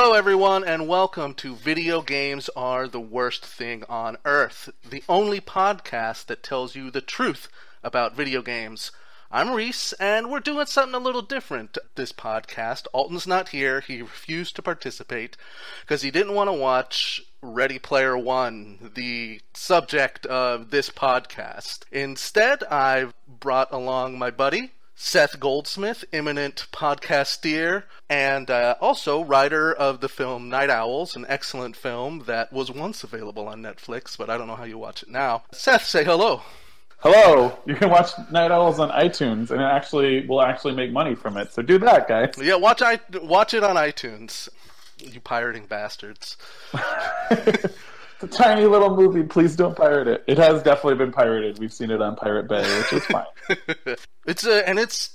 Hello, everyone, and welcome to Video Games Are the Worst Thing on Earth, the only podcast that tells you the truth about video games. I'm Reese, and we're doing something a little different this podcast. Alton's not here. He refused to participate because he didn't want to watch Ready Player One, the subject of this podcast. Instead, I've brought along my buddy, Seth Goldsmith, eminent podcaster, and uh, also writer of the film Night Owls, an excellent film that was once available on Netflix, but I don't know how you watch it now. Seth, say hello. Hello, you can watch Night Owls on iTunes, and it actually will actually make money from it. So do that, guys. Yeah, watch I watch it on iTunes. You pirating bastards. It's a tiny little movie. Please don't pirate it. It has definitely been pirated. We've seen it on Pirate Bay, which is fine. it's a and it's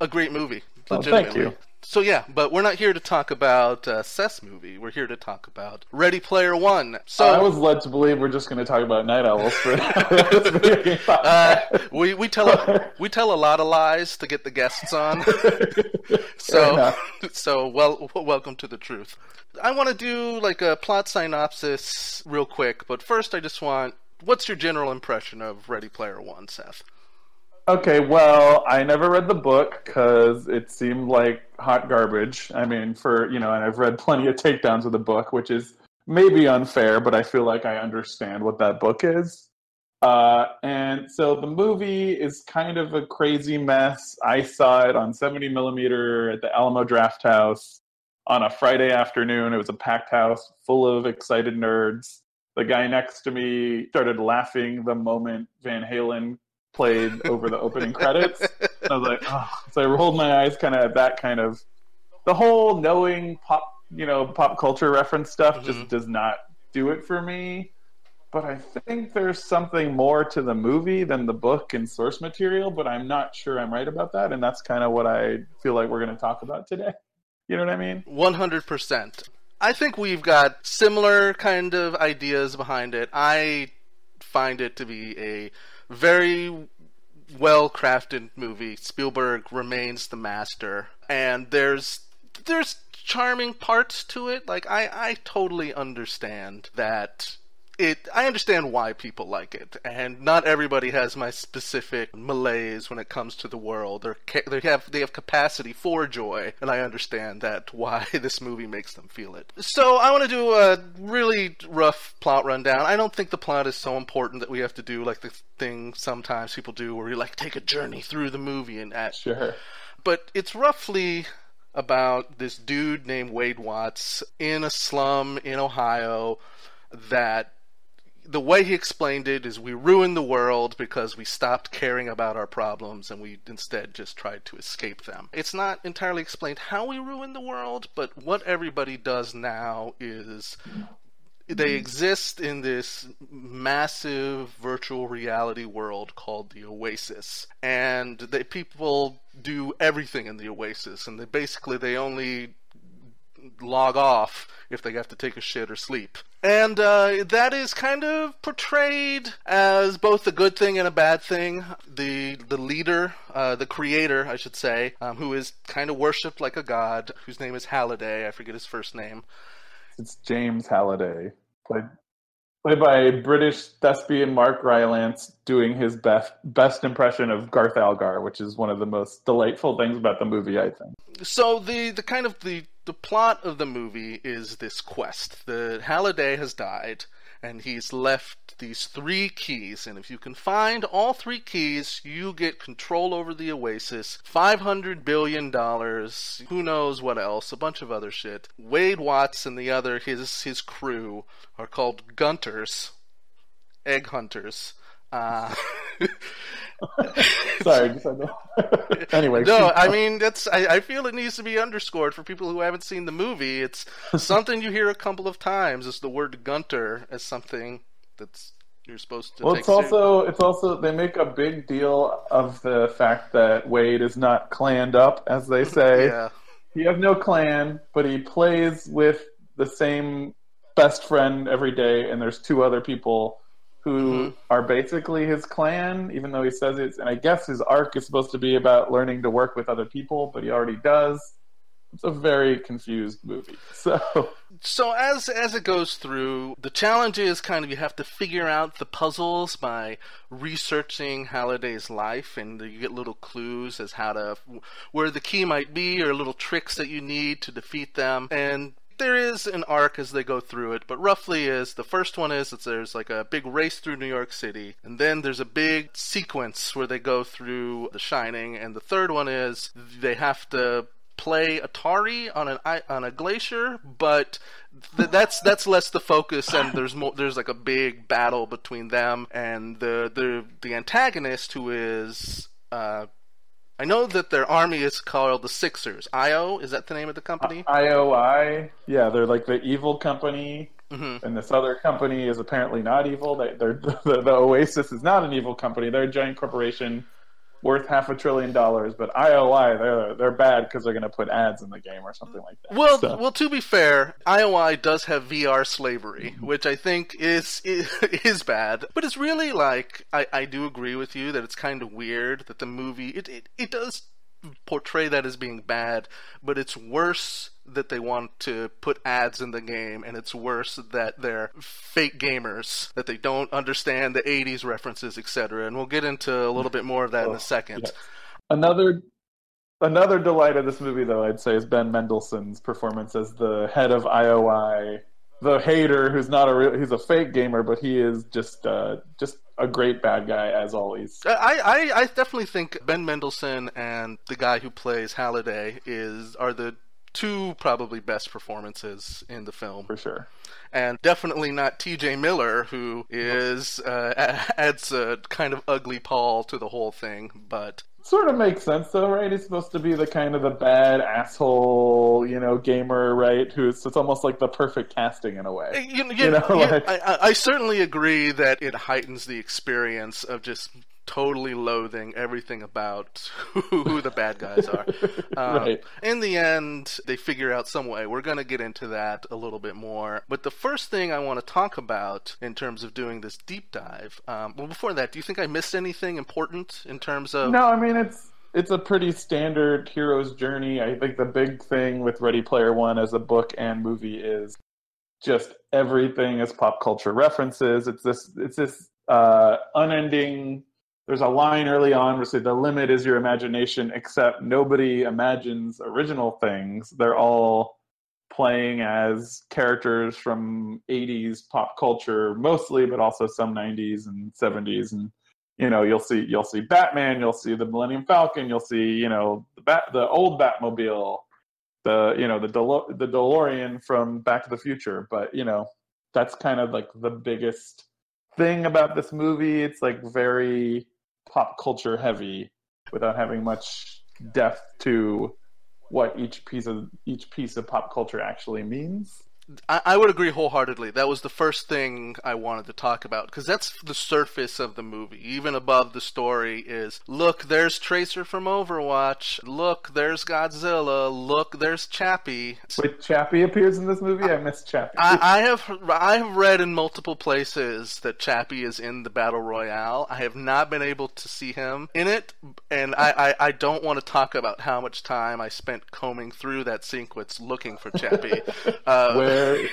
a great movie. Oh, thank you. So yeah, but we're not here to talk about uh, Seth's movie. We're here to talk about Ready Player One. So I was led to believe we're just going to talk about Night Owls for uh, we we tell a, we tell a lot of lies to get the guests on. so so well welcome to the truth. I want to do like a plot synopsis real quick, but first I just want what's your general impression of Ready Player One, Seth? Okay, well, I never read the book because it seemed like hot garbage. I mean, for, you know, and I've read plenty of takedowns of the book, which is maybe unfair, but I feel like I understand what that book is. Uh, and so the movie is kind of a crazy mess. I saw it on 70 millimeter at the Alamo Drafthouse on a Friday afternoon. It was a packed house full of excited nerds. The guy next to me started laughing the moment Van Halen played over the opening credits. I was like, oh. so I rolled my eyes kind of at that kind of the whole knowing pop, you know, pop culture reference stuff mm-hmm. just does not do it for me. But I think there's something more to the movie than the book and source material, but I'm not sure I'm right about that. And that's kind of what I feel like we're going to talk about today. You know what I mean? 100%. I think we've got similar kind of ideas behind it. I find it to be a very well crafted movie. Spielberg remains the master, and there's there's charming parts to it. Like I I totally understand that it I understand why people like it, and not everybody has my specific malaise when it comes to the world. They're, they have they have capacity for joy, and I understand that why this movie makes them feel it. So I want to do a really rough plot rundown. I don't think the plot is so important that we have to do like the thing sometimes people do, where you like take a journey through the movie and at. Sure. But it's roughly about this dude named Wade Watts in a slum in Ohio that the way he explained it is we ruined the world because we stopped caring about our problems and we instead just tried to escape them. It's not entirely explained how we ruined the world, but what everybody does now is they exist in this massive virtual reality world called the Oasis, and they people do everything in the Oasis, and they basically they only log off if they have to take a shit or sleep. And uh, that is kind of portrayed as both a good thing and a bad thing. The the leader, uh, the creator, I should say, um, who is kind of worshipped like a god, whose name is Halliday. I forget his first name. It's James Halliday, played played by British thespian Mark Rylance, doing his best best impression of Garth Algar, which is one of the most delightful things about the movie, I think. So the the kind of the the plot of the movie is this quest. The Halliday has died, and he's left these three keys. And if you can find all three keys, you get control over the Oasis. Five hundred billion dollars. Who knows what else? A bunch of other shit. Wade Watts and the other his his crew are called Gunters, egg hunters. Uh, Sorry. anyway. No, I mean that's. I, I, feel it needs to be underscored for people who haven't seen the movie. It's something you hear a couple of times. Is the word Gunter as something that's you're supposed to. Well, it's also it's also they make a big deal of the fact that Wade is not clanned up, as they say. yeah. He has no clan, but he plays with the same best friend every day, and there's two other people who mm-hmm. are basically his clan, even though he says it's. And I guess his arc is supposed to be about learning to work with other people, but he already does. it's a very confused movie. So so as as it goes through, the challenge is kind of you have to figure out the puzzles by researching Halliday's life, and you get little clues as how to where the key might be, or little tricks that you need to defeat them. And there is an arc as they go through it, but roughly is the first one is that there's like a big race through New York City, and then there's a big sequence where they go through The Shining, and the third one is they have to play Atari on an on a glacier, but th- that's that's less the focus, and there's more. There's like a big battle between them and the the the antagonist who is. Uh, I know that their army is called the Sixers. IO is that the name of the company? Uh, IOI. Yeah, they're like the evil company. Mm-hmm. And this other company is apparently not evil. They, they're, the, the Oasis is not an evil company. They're a giant corporation worth half a trillion dollars, but IOI they're they're bad because they're going to put ads in the game or something like that. Well, so. well, to be fair, IOI does have VR slavery, mm-hmm. which I think is is, is bad, but it's really like I, I do agree with you that it's kind of weird that the movie it, it, it does portray that as being bad, but it's worse that they want to put ads in the game, and it's worse that they're fake gamers, that they don't understand the 80s references, etc. And we'll get into a little bit more of that oh, in a second. Yes. Another another delight of this movie, though, I'd say, is Ben Mendelsohn's performance as the head of IOI, the hater who's not a real, he's a fake gamer, but he is just uh, just a great bad guy as always. I, I, I definitely think Ben Mendelsohn and the guy who plays Halliday is are the two probably best performances in the film for sure and definitely not tj miller who is uh, adds a kind of ugly pall to the whole thing but sort of makes sense though right? He's supposed to be the kind of the bad asshole you know gamer right? Who's it's almost like the perfect casting in a way. You, you, you know, like... I, I certainly agree that it heightens the experience of just totally loathing everything about who the bad guys are. Um, right. In the end, they figure out some way. We're going to get into that a little bit more. But the first thing I want to talk about in terms of doing this deep dive, um, well, before that, do you think I missed anything important in terms of? No, I mean it's it's a pretty standard hero's journey. I think the big thing with Ready Player One as a book and movie is just everything is pop culture references. It's this it's this uh, unending there's a line early on where say the limit is your imagination, except nobody imagines original things. They're all playing as characters from 80s pop culture mostly, but also some 90s and 70s. And you know, you'll see you'll see Batman, you'll see the Millennium Falcon, you'll see you know the bat the old Batmobile, the you know the DeLo- the DeLorean from Back to the Future. But you know, that's kind of like the biggest thing about this movie. It's like very pop culture heavy without having much depth to what each piece of each piece of pop culture actually means. I, I would agree wholeheartedly. That was the first thing I wanted to talk about because that's the surface of the movie. Even above the story is look, there's Tracer from Overwatch. Look, there's Godzilla. Look, there's Chappie. Wait, Chappie appears in this movie. I, I missed Chappie. I, I have I have read in multiple places that Chappie is in the battle royale. I have not been able to see him in it, and I, I, I don't want to talk about how much time I spent combing through that sequence looking for Chappie. Uh, Where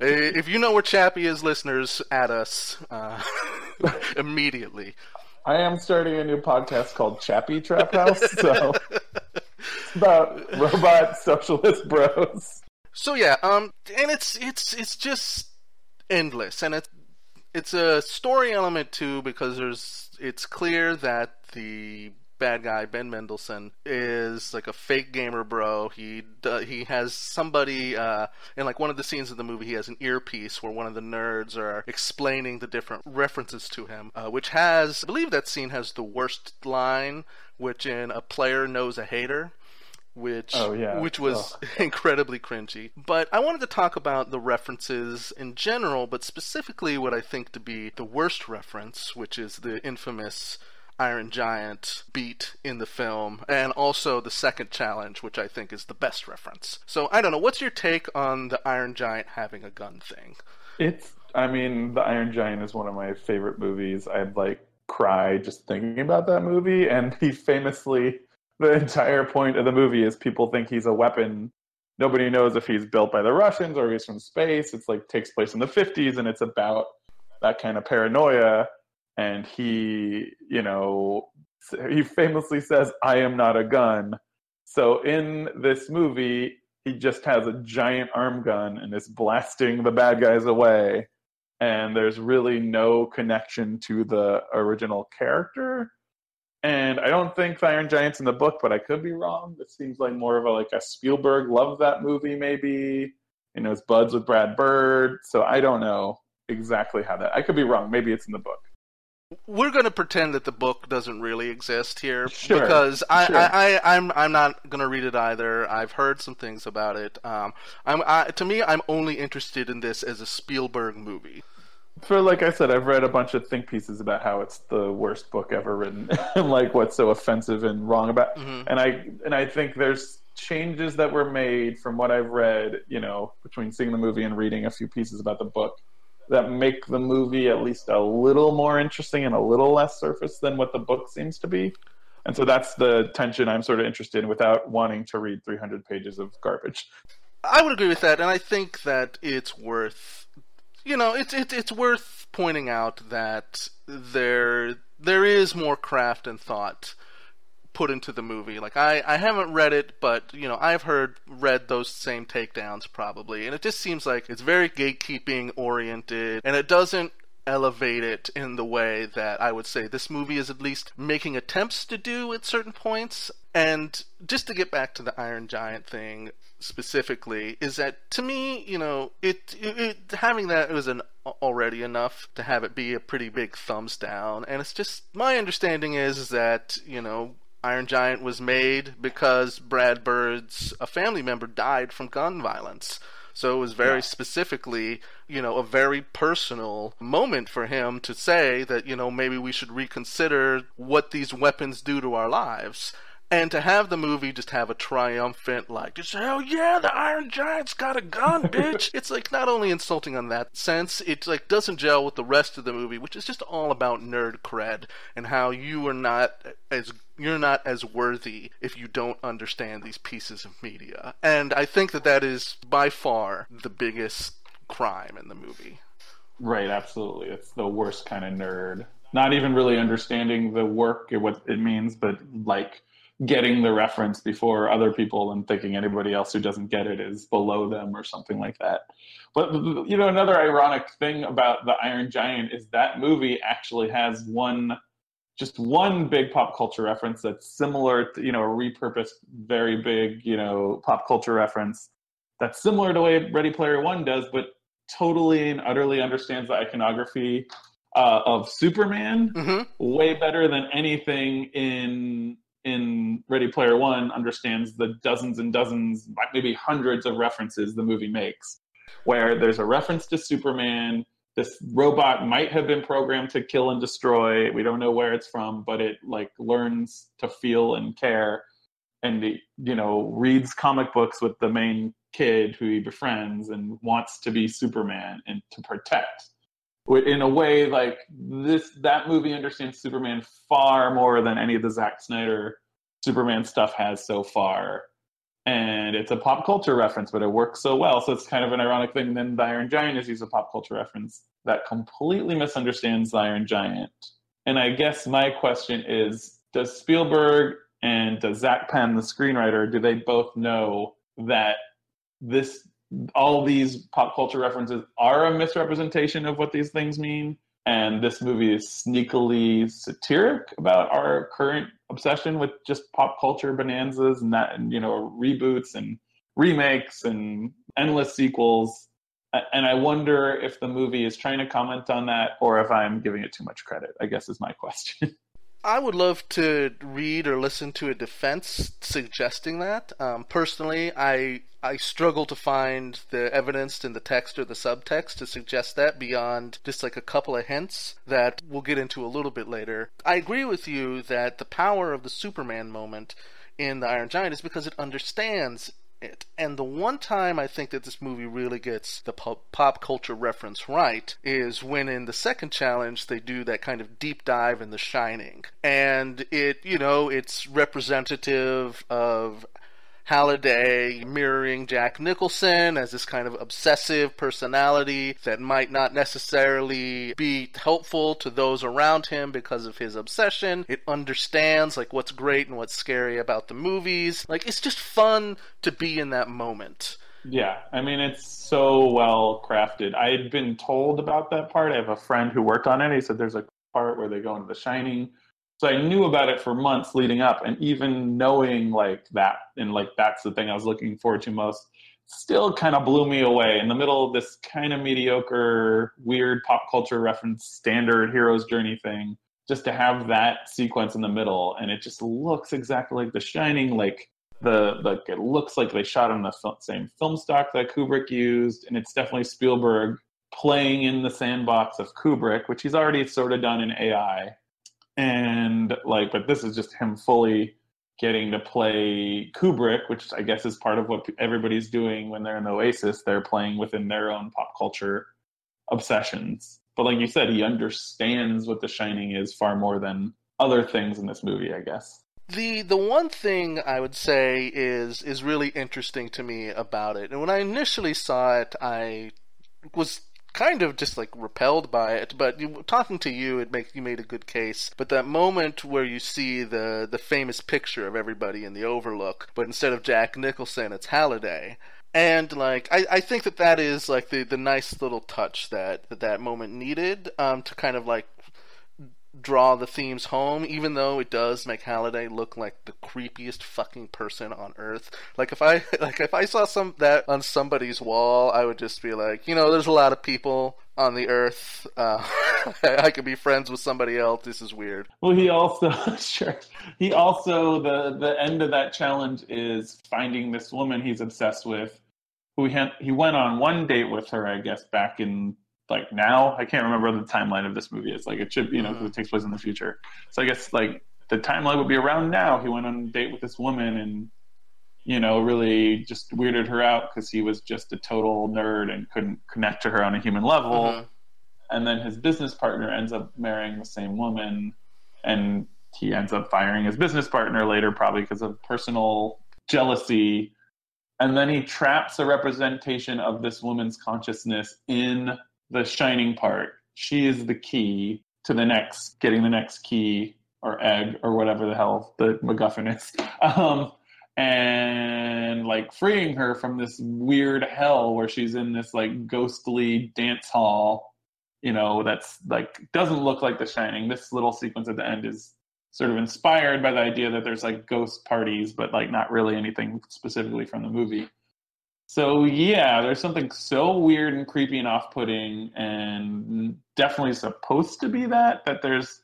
if you know where Chappie is, listeners, at us uh, immediately. I am starting a new podcast called Chappie Trap House, so it's about robot socialist bros. So yeah, um, and it's it's it's just endless, and it's it's a story element too because there's it's clear that the bad guy Ben Mendelsohn is like a fake gamer bro. He he has somebody uh, in like one of the scenes of the movie. He has an earpiece where one of the nerds are explaining the different references to him, uh, which has I believe that scene has the worst line, which in a player knows a hater which oh, yeah. which was oh. incredibly cringy. But I wanted to talk about the references in general, but specifically what I think to be the worst reference, which is the infamous Iron Giant beat in the film, and also the second challenge, which I think is the best reference. So I don't know. What's your take on the Iron Giant having a gun thing? It's. I mean, the Iron Giant is one of my favorite movies. I'd like cry just thinking about that movie, and he famously the entire point of the movie is people think he's a weapon. Nobody knows if he's built by the Russians or he's from space. It's like takes place in the 50s and it's about that kind of paranoia. And he, you know, he famously says, I am not a gun. So in this movie, he just has a giant arm gun and is blasting the bad guys away. And there's really no connection to the original character and I don't think the Iron Giant's in the book, but I could be wrong. It seems like more of a like a Spielberg loved that movie, maybe. You know, it's buds with Brad Bird. So I don't know exactly how that. I could be wrong. Maybe it's in the book. We're going to pretend that the book doesn't really exist here Sure, because I, sure. I, I, I'm I'm not going to read it either. I've heard some things about it. Um, I'm I, to me, I'm only interested in this as a Spielberg movie. For like I said, I've read a bunch of think pieces about how it's the worst book ever written, and like what's so offensive and wrong about. And I and I think there's changes that were made from what I've read, you know, between seeing the movie and reading a few pieces about the book that make the movie at least a little more interesting and a little less surface than what the book seems to be. And so that's the tension I'm sort of interested in without wanting to read 300 pages of garbage. I would agree with that, and I think that it's worth, you know, it's it's it's worth pointing out that there there is more craft and thought put into the movie. Like I I haven't read it, but you know I've heard read those same takedowns probably, and it just seems like it's very gatekeeping oriented, and it doesn't elevate it in the way that I would say this movie is at least making attempts to do at certain points. And just to get back to the Iron Giant thing specifically, is that to me, you know, it, it, it having that was an already enough to have it be a pretty big thumbs down. And it's just my understanding is, is that you know Iron Giant was made because Brad Bird's a family member died from gun violence. So it was very Yeah. specifically, you know, a very personal moment for him to say that, you know, maybe we should reconsider what these weapons do to our lives. And to have the movie just have a triumphant, like, just hell yeah, the Iron Giant's got a gun, bitch. it's like not only insulting on that sense, it like doesn't gel with the rest of the movie, which is just all about nerd cred and how you are not as you're not as worthy if you don't understand these pieces of media. And I think that that is by far the biggest crime in the movie. Right, absolutely. It's the worst kind of nerd. Not even really understanding the work and what it means, but like getting the reference before other people and thinking anybody else who doesn't get it is below them or something like that. But you know, another ironic thing about the Iron Giant is that movie actually has one just one big pop culture reference that's similar to, you know, a repurposed very big, you know, pop culture reference that's similar to the way Ready Player One does, but totally and utterly understands the iconography uh, of Superman hmm way better than anything in in Ready Player One understands the dozens and dozens, maybe hundreds of references the movie makes. Where there's a reference to Superman, this robot might have been programmed to kill and destroy. We don't know where it's from, but it like learns to feel and care, and it, you know reads comic books with the main kid who he befriends and wants to be Superman and to protect. In a way like this that movie understands superman far more than any of the Zack snyder superman stuff has so far and it's a pop culture reference but it works so well. So it's kind of an ironic thing. Then the iron giant is used a pop culture reference that completely misunderstands the iron giant. And i guess my question is does spielberg and does Zak Penn the screenwriter do they both know that this all these pop culture references are a misrepresentation of what these things mean. And this movie is sneakily satiric about our current obsession with just pop culture bonanzas and that, and you know, reboots and remakes and endless sequels. And I wonder if the movie is trying to comment on that or if I'm giving it too much credit, I guess is my question. I would love to read or listen to a defense suggesting that. Um, personally, I I struggle to find the evidence in the text or the subtext to suggest that beyond just like a couple of hints that we'll get into a little bit later. I agree with you that the power of the Superman moment in the Iron Giant is because it understands it. And the one time I think that this movie really gets the pop, pop culture reference right is when in the second challenge they do that kind of deep dive in The Shining. And it, you know, it's representative of Halliday mirroring Jack Nicholson as this kind of obsessive personality that might not necessarily be helpful to those around him because of his obsession. It understands like what's great and what's scary about the movies. Like it's just fun to be in that moment. Yeah, I mean it's so well crafted. I had been told about that part. I have a friend who worked on it. He said there's a part where they go into The Shining so I knew about it for months leading up, and even knowing like that, and like that's the thing I was looking forward to most, still kind of blew me away in the middle of this kind of mediocre, weird pop culture reference, standard hero's journey thing. Just to have that sequence in the middle, and it just looks exactly like The Shining, like the like it looks like they shot on the same film stock that Kubrick used, and it's definitely Spielberg playing in the sandbox of Kubrick, which he's already sort of done in AI and like but this is just him fully getting to play Kubrick, which I guess is part of what everybody's doing when they're in Oasis. They're playing within their own pop culture obsessions. But like you said, he understands what The Shining is far more than other things in this movie, I guess. The the one thing I would say is is really interesting to me about it, and when I initially saw it, I was kind of just like repelled by it. But you, talking to you, it makes you made a good case. But that moment where you see the the famous picture of everybody in the Overlook, but instead of Jack Nicholson, it's Halliday. And like I, I think that that is like the, the nice little touch that that, that moment needed um, to kind of like draw the themes home, even though it does make Halliday look like the creepiest fucking person on earth. Like if I like if I saw some that on somebody's wall, I would just be like, you know, there's a lot of people on the earth. Uh, I could be friends with somebody else. This is weird. Well, he also sure he also the the end of that challenge is finding this woman he's obsessed with. Who he, he went on one date with her, I guess, back in like now. I can't remember the timeline of this movie. It's like it should, you know, mm-hmm. it takes place in the future. So I guess like the timeline would be around now. He went on a date with this woman and you know really just weirded her out because he was just a total nerd and couldn't connect to her on a human level. Mm-hmm. And then his business partner ends up marrying the same woman, and he ends up firing his business partner later, probably because of personal jealousy. And then he traps a representation of this woman's consciousness in the shining part. She is the key to the next, getting the next key or egg or whatever the hell the MacGuffin is. Um, and like freeing her from this weird hell where she's in this like ghostly dance hall, you know, that's like doesn't look like The Shining. This little sequence at the end is sort of inspired by the idea that there's like ghost parties, but like not really anything specifically from the movie. So yeah, there's something so weird and creepy and off-putting, and definitely supposed to be that. That there's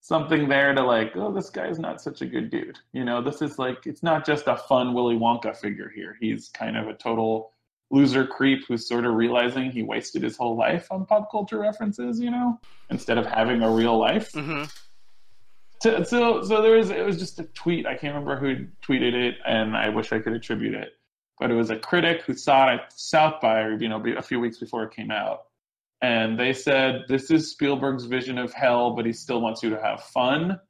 something there to like, oh, this guy's not such a good dude. You know, this is like, it's not just a fun Willy Wonka figure here. He's kind of a total loser creep who's sort of realizing he wasted his whole life on pop culture references. You know, instead of having a real life. Mm-hmm. So, so, so there was. It was just a tweet. I can't remember who tweeted it, and I wish I could attribute it but it was a critic who saw it at South by, you know, a few weeks before it came out. And they said, this is Spielberg's vision of hell, but he still wants you to have fun.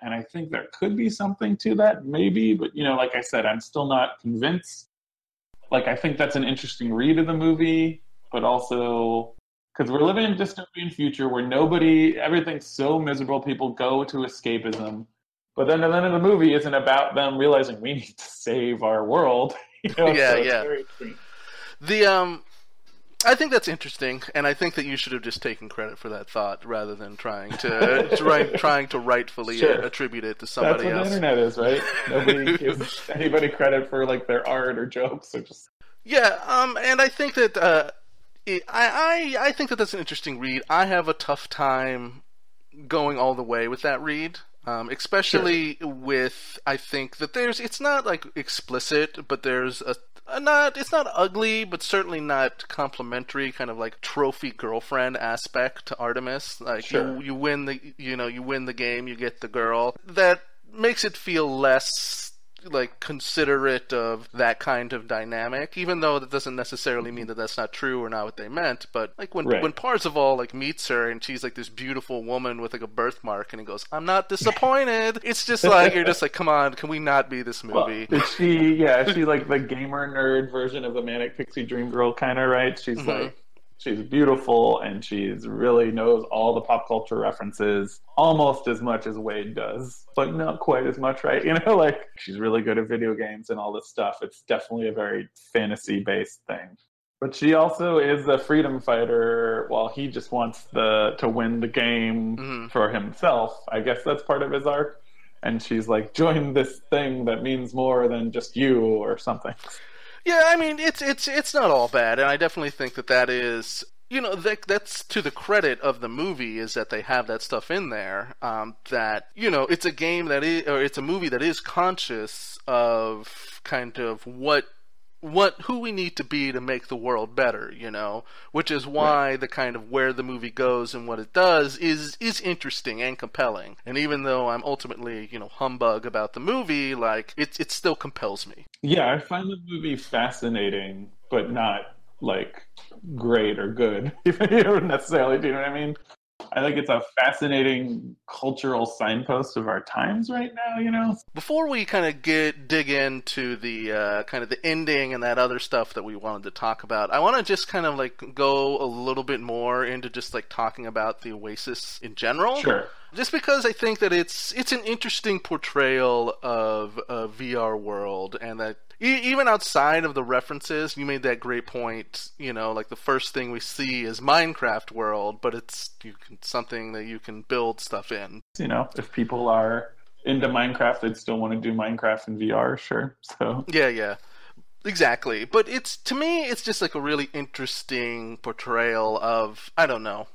And I think there could be something to that, maybe. But, you know, like I said, I'm still not convinced. Like, I think that's an interesting read of the movie, but also because we're living in a dystopian future where nobody, everything's so miserable, people go to escapism. But then the end of the movie isn't about them realizing we need to save our world. You know, yeah, so yeah. The um, I think that's interesting, and I think that you should have just taken credit for that thought rather than trying to trying trying to rightfully sure. attribute it to somebody that's what else. The internet is right. Nobody gives anybody credit for like their art or jokes or just. Yeah, um, and I think that uh, it, I, I I think that that's an interesting read. I have a tough time going all the way with that read. Um, especially sure. with I think that there's it's not like explicit, but there's a, a, not it's not ugly, but certainly not complimentary kind of like trophy girlfriend aspect to Artemis. Like sure. you you win the you know you win the game, you get the girl. That makes it feel less like considerate of that kind of dynamic, even though that doesn't necessarily mean that that's not true or not what they meant. But like when Right. when Parzival like meets her and she's like this beautiful woman with like a birthmark, and he goes, "I'm not disappointed." it's just like you're just like, come on, can we not be this Well, movie? is she yeah, is she like the gamer nerd version of the manic pixie dream girl kind of right? She's Mhm. like she's beautiful and she's really knows all the pop culture references almost as much as Wade does, but not quite as much, right? You know, like she's really good at video games and all this stuff. It's definitely a very fantasy based thing. But she also is a freedom fighter while he just wants the to win the game Mhm. for himself. I guess that's part of his arc. And she's like, join this thing that means more than just you or something. Yeah, I mean it's it's it's not all bad, and I definitely think that that is you know that that's to the credit of the movie is that they have that stuff in there. Um, that you know it's a game that is or it's a movie that is conscious of kind of what what who we need to be to make the world better, you know, which is why the kind of where the movie goes and what it does is is interesting and compelling. And even though I'm ultimately, you know, humbug about the movie, like it it still compels me. Yeah, I find the movie fascinating, but not like great or good. Even necessarily, do you know what I mean? I think it's a fascinating cultural signpost of our times right now. You know, Before we kind of get dig into the uh, kind of the ending and that other stuff that we wanted to talk about, I want to just kind of like go a little bit more into just like talking about the Oasis in general. sure. Just because I think that it's it's an interesting portrayal of a VR world, and that even outside of the references, you made that great point. You know, like the first thing we see is Minecraft world, but it's you can, something that you can build stuff in. You know, if people are into Minecraft, they'd still want to do Minecraft in VR. Sure. So Yeah, yeah. Exactly. But it's to me it's just like a really interesting portrayal of I don't know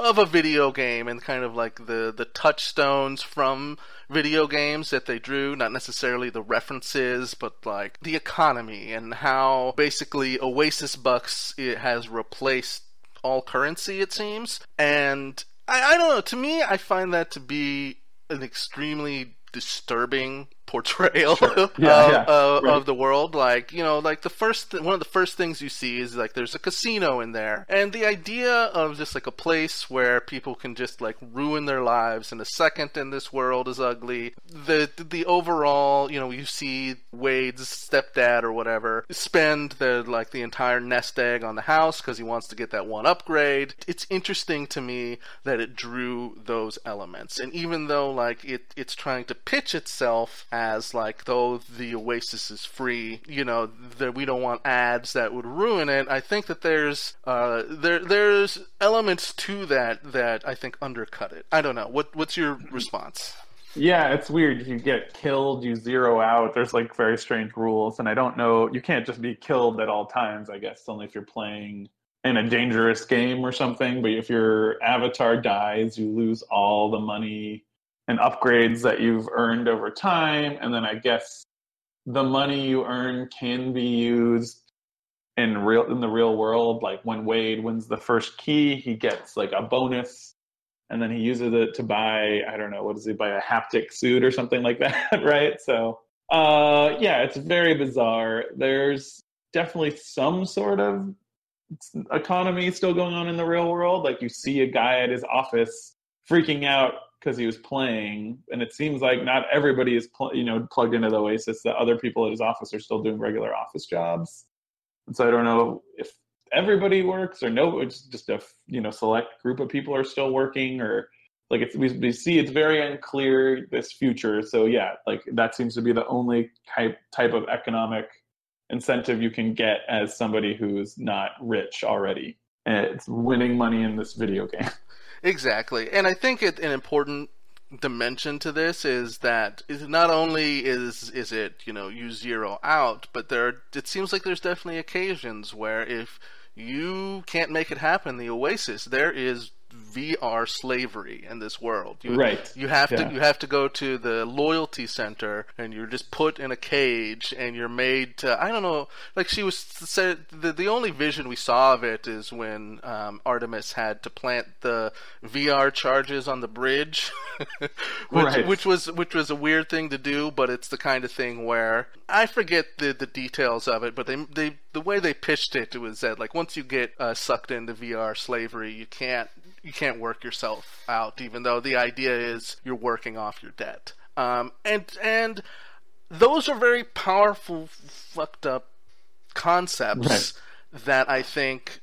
of a video game and kind of like the the touchstones from video games that they drew, not necessarily the references, but like the economy and how basically Oasis bucks it has replaced all currency it seems. And I, I don't know, to me I find that to be an extremely disturbing portrayal Sure. of, Yeah, yeah. of, Right. of the world. Like you know, like the first one of the first things you see is like there's a casino in there, and the idea of just like a place where people can just like ruin their lives in a second, and this world is ugly. The the overall, you know, you see Wade's stepdad or whatever spend the like the entire nest egg on the house because he wants to get that one upgrade. It's interesting to me that it drew those elements, and even though like it it's trying to pitch itself as like though the Oasis is free, you know, that we don't want ads that would ruin it. I think that there's uh there there's elements to that that I think undercut it. I don't know. What what's your response? Yeah, it's weird. You get killed, you zero out. There's like very strange rules, and I don't know. You can't just be killed at all times. I guess only if you're playing in a dangerous game or something. But if your avatar dies, you lose all the money and upgrades that you've earned over time. And then I guess the money you earn can be used in real in the real world. Like when Wade wins the first key, he gets like a bonus and then he uses it to buy I don't know what does he buy a haptic suit or something like that, right? So uh, yeah, it's very bizarre. There's definitely some sort of economy still going on in the real world. Like you see a guy at his office freaking out because he was playing, and it seems like not everybody is pl- you know plugged into the Oasis. That other people at his office are still doing regular office jobs, and so I don't know if everybody works or no, it's just a you know select group of people are still working or like it's, we, we see it's very unclear this future. So yeah, like that seems to be the only type type of economic incentive you can get as somebody who's not rich already. And it's winning money in this video game. Exactly, and I think it, an important dimension to this is that not only is is it you know you zero out, but there it seems like there's definitely occasions where if you can't make it happen, the Oasis there is VR slavery in this world. You, Right. You have Yeah. to you have to go to the loyalty center and you're just put in a cage and you're made to I don't know like she was said the the only vision we saw of it is when um, Artemis had to plant the VR charges on the bridge, which, Right. which was which was a weird thing to do, but it's the kind of thing where I forget the the details of it, but they they the way they pitched it was that like once you get uh, sucked into VR slavery, you can't you can't work yourself out, even though the idea is you're working off your debt. Um, and and those are very powerful, fucked up concepts that I think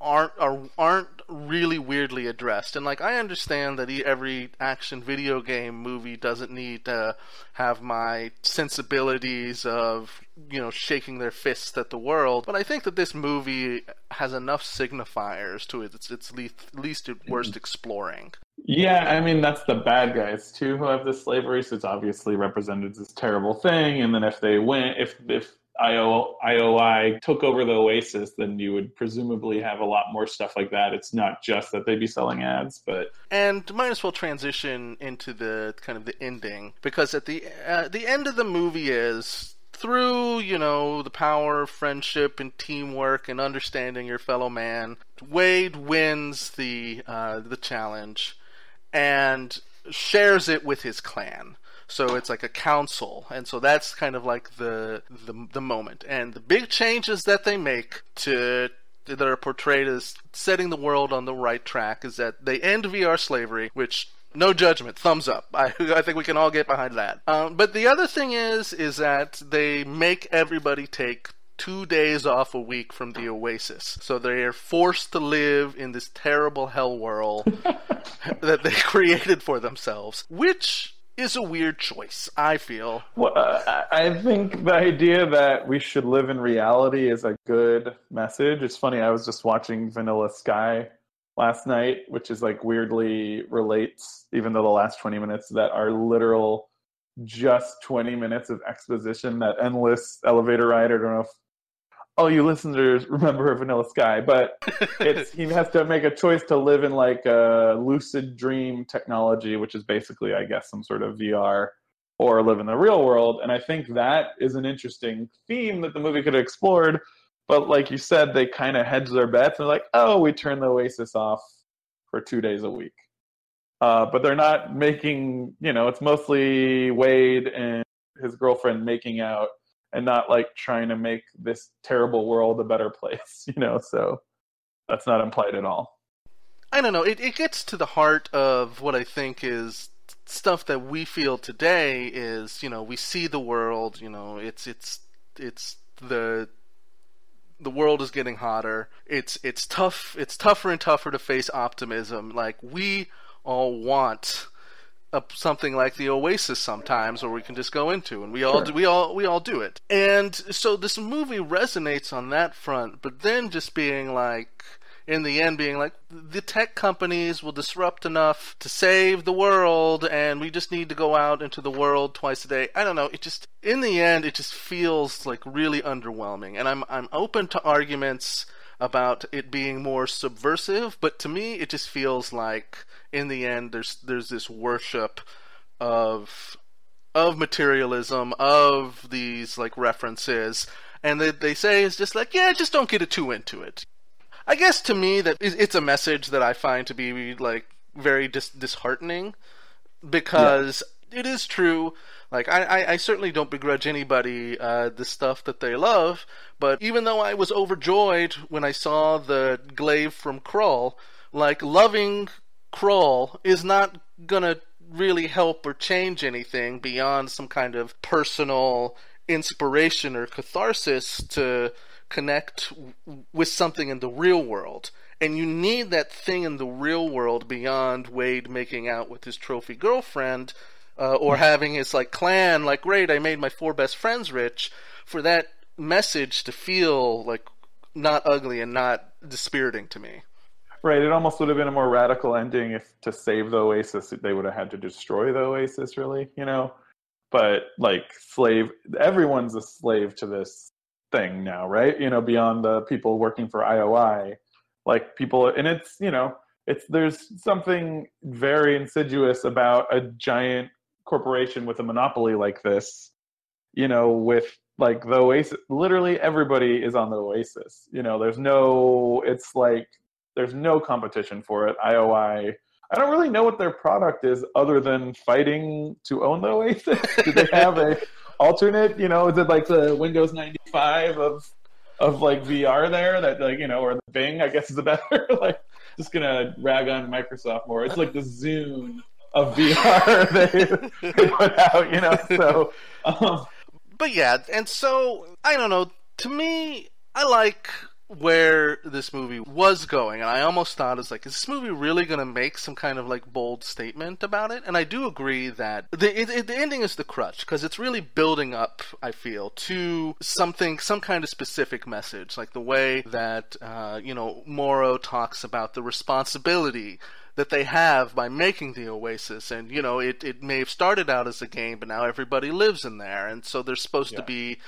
aren't are, aren't really weirdly addressed. And like I understand that every action video game movie doesn't need to have my sensibilities of you know shaking their fists at the world, but I think that this movie has enough signifiers to it. It's it's least least worst mm. exploring. Yeah, I mean that's the bad guys too who have this slavery, so it's obviously represented as this terrible thing. And then if they win, if if IO, IOI took over the Oasis, then you would presumably have a lot more stuff like that. It's not just that they'd be selling ads, but And might as well transition into the kind of the ending because at the uh, the end of the movie is through you know the power of friendship and teamwork and understanding your fellow man. Wade wins the uh, the challenge and shares it with his clan. So it's like a council, and so that's kind of like the the, the moment. And the big changes that they make to that are portrayed as setting the world on the right track is that they end VR slavery, which no judgment, thumbs up. I, I think we can all get behind that. Um, but the other thing is, is that they make everybody take two days off a week from the Oasis, so they are forced to live in this terrible hell world that they created for themselves, which is a weird choice. I feel. Well, uh, I think the idea that we should live in reality is a good message. It's funny. I was just watching Vanilla Sky last night, which is like weirdly relates, even though the last 20 minutes that are literal just 20 minutes of exposition, that endless elevator ride. I don't know if all you listeners remember Vanilla Sky, but it's he has to make a choice to live in like a lucid dream technology, which is basically, I guess, some sort of VR, or live in the real world. And I think that is an interesting theme that the movie could have explored. But like you said, they kind of hedge their bets and like, oh, we turn the Oasis off for two days a week. Uh, but they're not making, you know, it's mostly Wade and his girlfriend making out and not like trying to make this terrible world a better place, you know. So that's not implied at all. I don't know. It it gets to the heart of what I think is stuff that we feel today is, you know, we see the world, you know, it's it's it's the the world is getting hotter. It's it's tough. It's tougher and tougher to face optimism. Like we all want a, something like the Oasis sometimes, where we can just go into, and we all Sure. do, we all we all do it. And so this movie resonates on that front, but then just being like. In the end, being like, the tech companies will disrupt enough to save the world, and we just need to go out into the world twice a day. I don't know. It just, in the end, it just feels like really underwhelming. And I'm, I'm open to arguments about it being more subversive, but to me, it just feels like, in the end, there's, there's this worship of of materialism, of these like references, and they they say it's just like, yeah, just don't get it too into it. I guess to me that it's a message that I find to be like very dis- disheartening because it is true. Like I, I, I certainly don't begrudge anybody uh, the stuff that they love, but even though I was overjoyed when I saw the glaive from Krull, like loving Krull is not gonna really help or change anything beyond some kind of personal inspiration or catharsis to connect w- with something in the real world. And you need that thing in the real world beyond Wade making out with his trophy girlfriend uh, or having his like clan like great I made my four best friends rich for that message to feel like not ugly and not dispiriting to me. Right. It almost would have been a more radical ending if to save the Oasis they would have had to destroy the Oasis, really, you know. But like slave, everyone's a slave to this thing now, right? You know, beyond the people working for IOI, like people, and it's you know, it's there's something very insidious about a giant corporation with a monopoly like this you know with like the oasis literally everybody is on the oasis you know there's no it's like there's no competition for it ioi i don't really know what their product is other than fighting to own the oasis. Do they have a alternate you know is it like the windows 95 of of like vr there that like you know or the bing i guess is a better? Like just gonna rag on Microsoft more. It's like the Zune of VR they, they put out, you know. So, um, but yeah, and so I don't know. To me, I like where this movie was going, and I almost thought it's like, is this movie really going to make some kind of like bold statement about it? And I do agree that the it, it, the ending is the crutch because it's really building up. I feel to something, some kind of specific message, like the way that uh, you know Morrow talks about the responsibility that they have by making the oasis and you know it, it may have started out as a game but now everybody lives in there and so there's supposed yeah. to be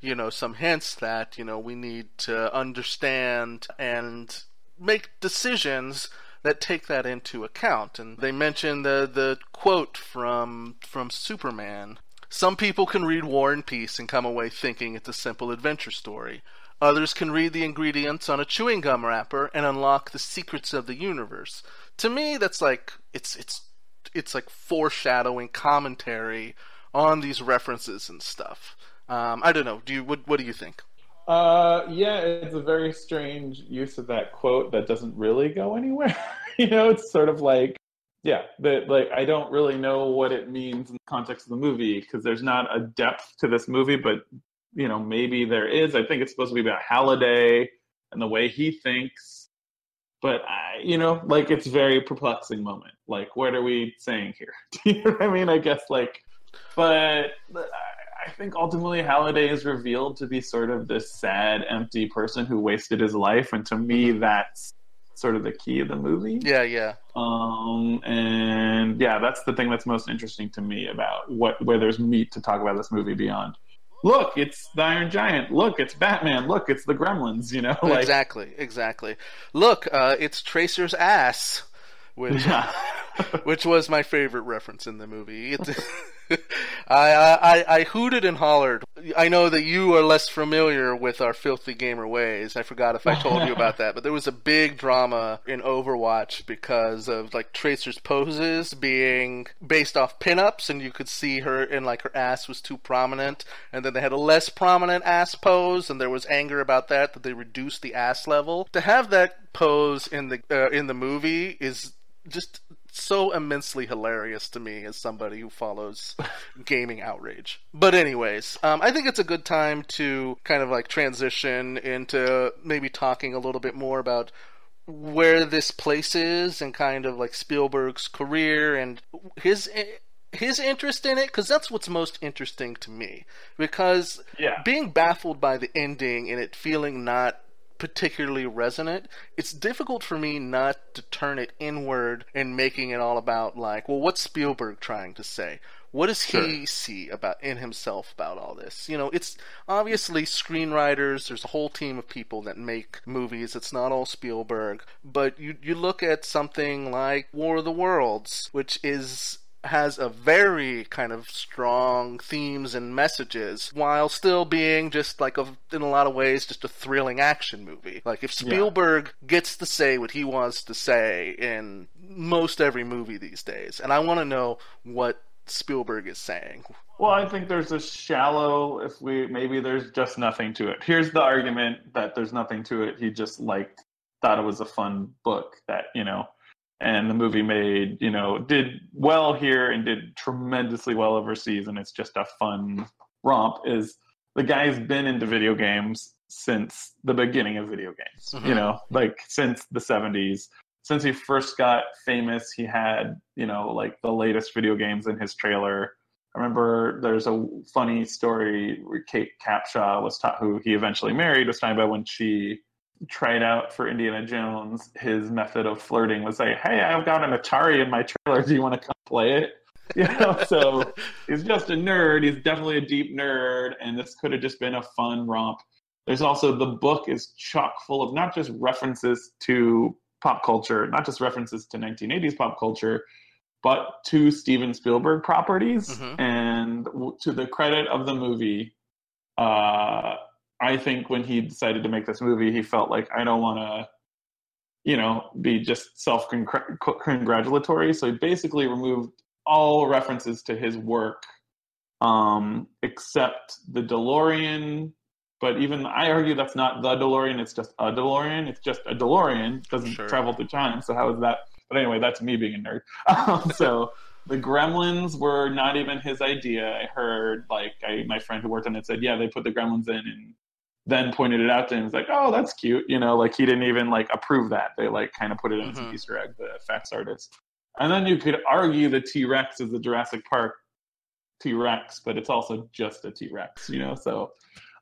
you know, some hints that, you know, we need to understand and make decisions that take that into account. And they mentioned the the quote from from Superman. Some people can read War and Peace and come away thinking it's a simple adventure story. Others can read the ingredients on a chewing gum wrapper and unlock the secrets of the universe. To me, that's like it's it's it's like foreshadowing commentary on these references and stuff. Um, I don't know. Do you what, what do you think? Uh, yeah, it's a very strange use of that quote that doesn't really go anywhere. you know, it's sort of like, yeah, that like I don't really know what it means in the context of the movie because there's not a depth to this movie, but you know, maybe there is. I think it's supposed to be about Halliday and the way he thinks. But I, you know, like it's very perplexing moment. Like, what are we saying here? Do you know what I mean? I guess like, but I think ultimately Halliday is revealed to be sort of this sad, empty person who wasted his life, and to me, mm-hmm. that's sort of the key of the movie. Yeah, yeah. Um, and yeah, that's the thing that's most interesting to me about what where there's meat to talk about this movie beyond. Look, it's the Iron Giant. Look, it's Batman. Look, it's the Gremlins. You know, like... exactly, exactly. Look, uh, it's Tracer's ass, which yeah. which was my favorite reference in the movie. I, I I hooted and hollered. I know that you are less familiar with our filthy gamer ways. I forgot if I told you about that, but there was a big drama in Overwatch because of like Tracer's poses being based off pinups, and you could see her and like her ass was too prominent, and then they had a less prominent ass pose, and there was anger about that that they reduced the ass level. To have that pose in the uh, in the movie is just so immensely hilarious to me as somebody who follows gaming outrage. But anyways, um, I think it's a good time to kind of like transition into maybe talking a little bit more about where this place is and kind of like Spielberg's career and his his interest in it because that's what's most interesting to me because yeah. being baffled by the ending and it feeling not particularly resonant, it's difficult for me not to turn it inward and making it all about like, well, what's Spielberg trying to say? What does sure. he see about in himself about all this? You know, it's obviously screenwriters. There's a whole team of people that make movies. It's not all Spielberg, but you you look at something like War of the Worlds, which is has a very kind of strong themes and messages while still being just like a, in a lot of ways just a thrilling action movie. Like if Spielberg yeah. gets to say what he wants to say in most every movie these days, and I want to know what Spielberg is saying. Well, I think there's a shallow if we maybe there's just nothing to it. Here's the argument that there's nothing to it. He just like thought it was a fun book that, you know, and the movie made you know did well here and did tremendously well overseas and it's just a fun romp is the guy's been into video games since the beginning of video games mm-hmm. you know like since the 70s since he first got famous he had you know like the latest video games in his trailer i remember there's a funny story where kate capshaw was taught who he eventually married was talking about when she tried out for Indiana Jones, his method of flirting was like, "Hey, I've got an Atari in my trailer. Do you want to come play it?" You know, so he's just a nerd. He's definitely a deep nerd, and this could have just been a fun romp. There's also the book is chock full of not just references to pop culture, not just references to 1980s pop culture, but to Steven Spielberg properties. Mhm. And to the credit of the movie, uh, I think when he decided to make this movie, he felt like I don't want to, you know, be just self congratulatory. So he basically removed all references to his work, um, except the DeLorean. But even I argue that's not the DeLorean; it's just a DeLorean. It's just a DeLorean. It doesn't Sure. travel through time. So how is that? But anyway, that's me being a nerd. Um, so the Gremlins were not even his idea. I heard like I, my friend who worked on it said, yeah, they put the Gremlins in and then pointed it out to him. He's like, oh, that's cute. You know, like he didn't even like approve that. They like kind of put it in as an Mhm. Easter egg, the effects artist. And then you could argue the T Rex is the Jurassic Park T Rex, but it's also just a T Rex, you know? So,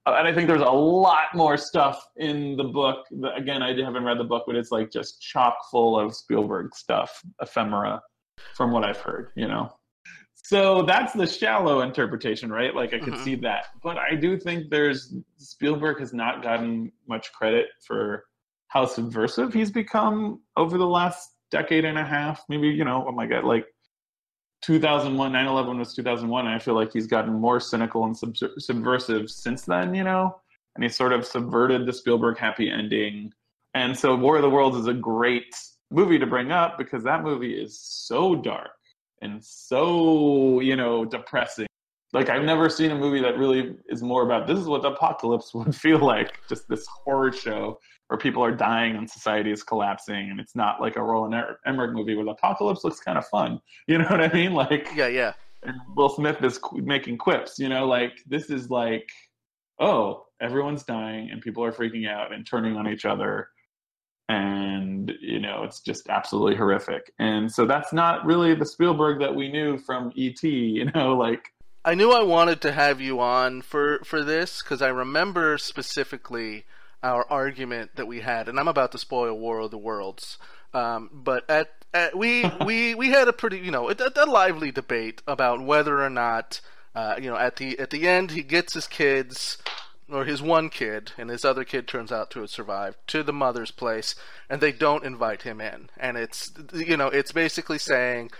uh, and I think there's a lot more stuff in the book. that- Again, I haven't read the book, but it's like just chock full of Spielberg stuff, ephemera, from what I've heard, you know? So that's the shallow interpretation, right? Like I could Mhm. see that. But I do think there's Spielberg has not gotten much credit for how subversive he's become over the last decade and a half. Maybe, you know, oh my God, like 2001, 9 11 was 2001. And I feel like he's gotten more cynical and sub- subversive since then, you know? And he sort of subverted the Spielberg happy ending. And so War of the Worlds is a great movie to bring up because that movie is so dark and so, you know, depressing. Like I've never seen a movie that really is more about this is what the apocalypse would feel like, just this horror show where people are dying and society is collapsing and it's not like a Roland Emmerich movie where the apocalypse looks kind of fun. You know what I mean? Like Yeah, yeah. and Will Smith is qu- making quips, you know, like this is like, oh, everyone's dying and people are freaking out and turning on each other. And, you know, it's just absolutely horrific. And so that's not really the Spielberg that we knew from E.T., you know, like, I knew I wanted to have you on for for this because I remember specifically our argument that we had, and I'm about to spoil War of the Worlds. Um, but at, at we we we had a pretty you know a, a lively debate about whether or not uh, you know at the at the end he gets his kids or his one kid and his other kid turns out to have survived to the mother's place and they don't invite him in and it's you know it's basically saying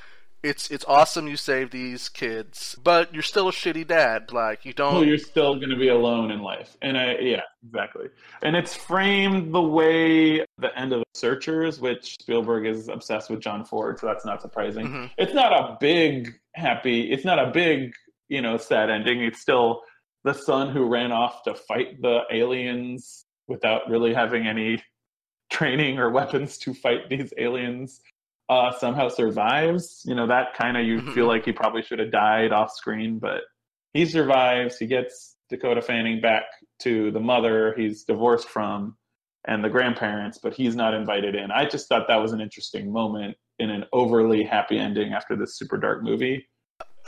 it's it's awesome you saved these kids, but you're still a shitty dad. Like you don't. well, you're still going to be alone in life. And I, yeah, exactly. And it's framed the way the end of The Searchers, which Spielberg is obsessed with John Ford, so that's not surprising. Mhm. It's not a big happy, it's not a big, you know, sad ending. It's still the son who ran off to fight the aliens without really having any training or weapons to fight these aliens uh, somehow survives. You know, that kind of you Mhm. feel like he probably should have died off screen, but he survives. He gets Dakota Fanning back to the mother he's divorced from and the grandparents, but he's not invited in. I just thought that was an interesting moment in an overly happy ending after this super dark movie.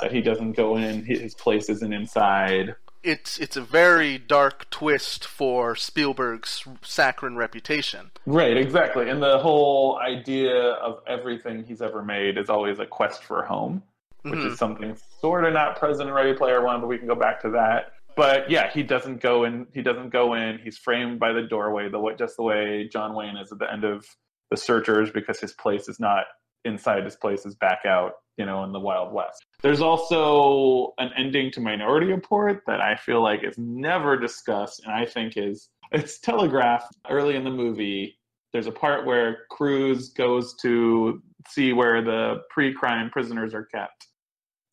That he doesn't go in, his place isn't inside. It's it's a very dark twist for Spielberg's saccharine reputation. Right, exactly. And the whole idea of everything he's ever made is always a quest for home, which Mhm. is something sort of not present in Ready Player One, but we can go back to that. But yeah, he doesn't go in. He doesn't go in. He's framed by the doorway, the just the way John Wayne is at the end of The Searchers, because his place is not inside. His place is back out, you know, in the Wild West. There's also an ending to Minority Report that I feel like is never discussed, and I think is it's telegraphed early in the movie. There's a part where Cruise goes to see where the pre-crime prisoners are kept,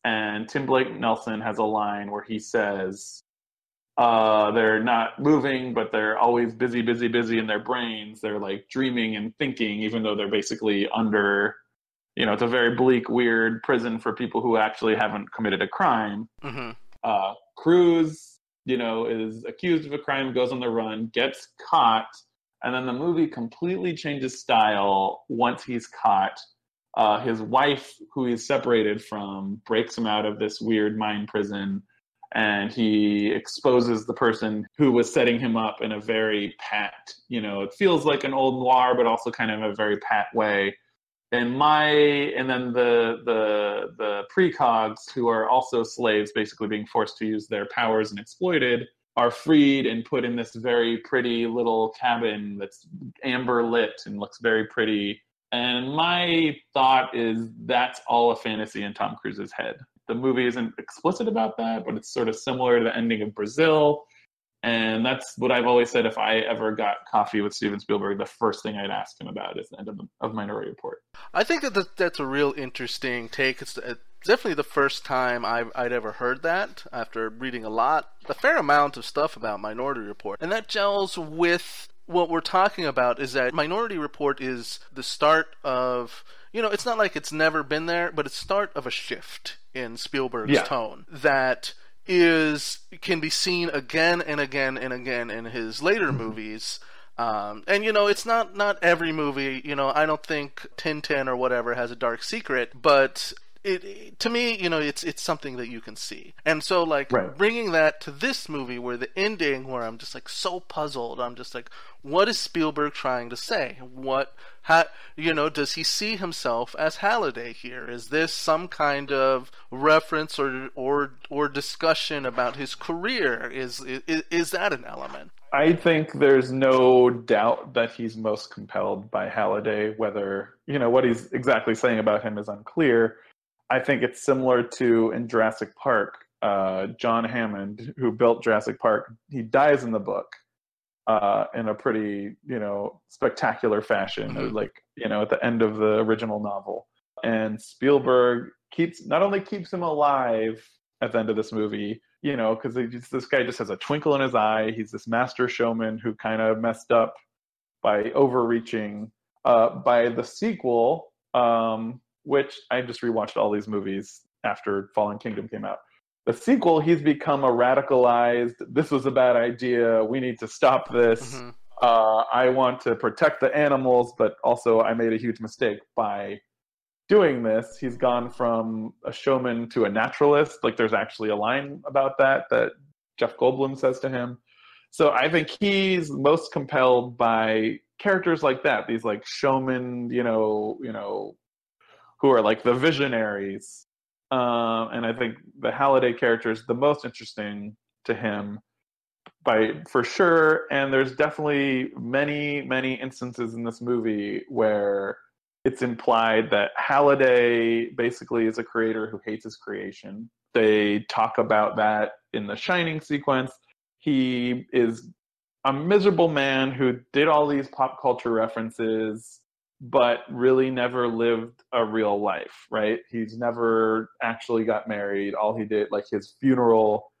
and Tim Blake Nelson has a line where he says, uh, "They're not moving, but they're always busy, busy, busy in their brains. They're like dreaming and thinking, even though they're basically under." You know, it's a very bleak, weird prison for people who actually haven't committed a crime Mhm. uh, Cruise, you know, is accused of a crime, goes on the run, gets caught, and then the movie completely changes style once he's caught. Uh, his wife, who he's separated from, breaks him out of this weird mind prison, and he exposes the person who was setting him up in a very pat, you know, it feels like an old noir, but also kind of a very pat way and my and then the the the precogs who are also slaves basically being forced to use their powers and exploited are freed and put in this very pretty little cabin that's amber lit and looks very pretty. And my thought is that's all a fantasy in Tom Cruise's head. The movie isn't explicit about that, but it's sort of similar to the ending of Brazil. And that's what I've always said. If I ever got coffee with Steven Spielberg, the first thing I'd ask him about is the end of, the, of Minority Report. I think that that's a real interesting take. It's definitely the first time i would ever heard that after reading a lot, a fair amount of stuff about Minority Report. And that gels with what we're talking about is that Minority Report is the start of, you know, it's not like it's never been there, but it's start of a shift in Spielberg's yeah. tone that is can be seen again and again and again in his later mm-hmm. movies. Um, and you know, it's not not every movie. You know, I don't think Tintin or whatever has a dark secret, but it, to me, you know, it's it's something that you can see, and so like right. bringing that to this movie, where the ending, where I'm just like so puzzled, I'm just like, what is Spielberg trying to say? What, you know, does he see himself as Halliday here? Is this some kind of reference or or or discussion about his career? Is is, is that an element? I think there's no doubt that he's most compelled by Halliday. Whether you know what he's exactly saying about him is unclear I think it's similar to in Jurassic Park. Uh, John Hammond, who built Jurassic Park, he dies in the book uh, in a pretty, you know, spectacular fashion, mm-hmm. like you know, at the end of the original novel. And Spielberg keeps not only keeps him alive at the end of this movie, you know, because this guy just has a twinkle in his eye. He's this master showman who kind of messed up by overreaching. Uh, by the sequel, um, which I just rewatched all these movies after Fallen Kingdom came out. The sequel, he's become a radicalized. This was a bad idea. We need to stop this. Mm-hmm. Uh, I want to protect the animals, but also I made a huge mistake by doing this. He's gone from a showman to a naturalist. Like there's actually a line about that that Jeff Goldblum says to him. So I think he's most compelled by characters like that. These like showmen, you know, you know, who are like the visionaries. Um, and I think the Halliday character is the most interesting to him by for sure. And there's definitely many, many instances in this movie where it's implied that Halliday basically is a creator who hates his creation. They talk about that in the Shining sequence. He is a miserable man who did all these pop culture references but really never lived a real life, right? He's never actually got married. All he did, like his funeral,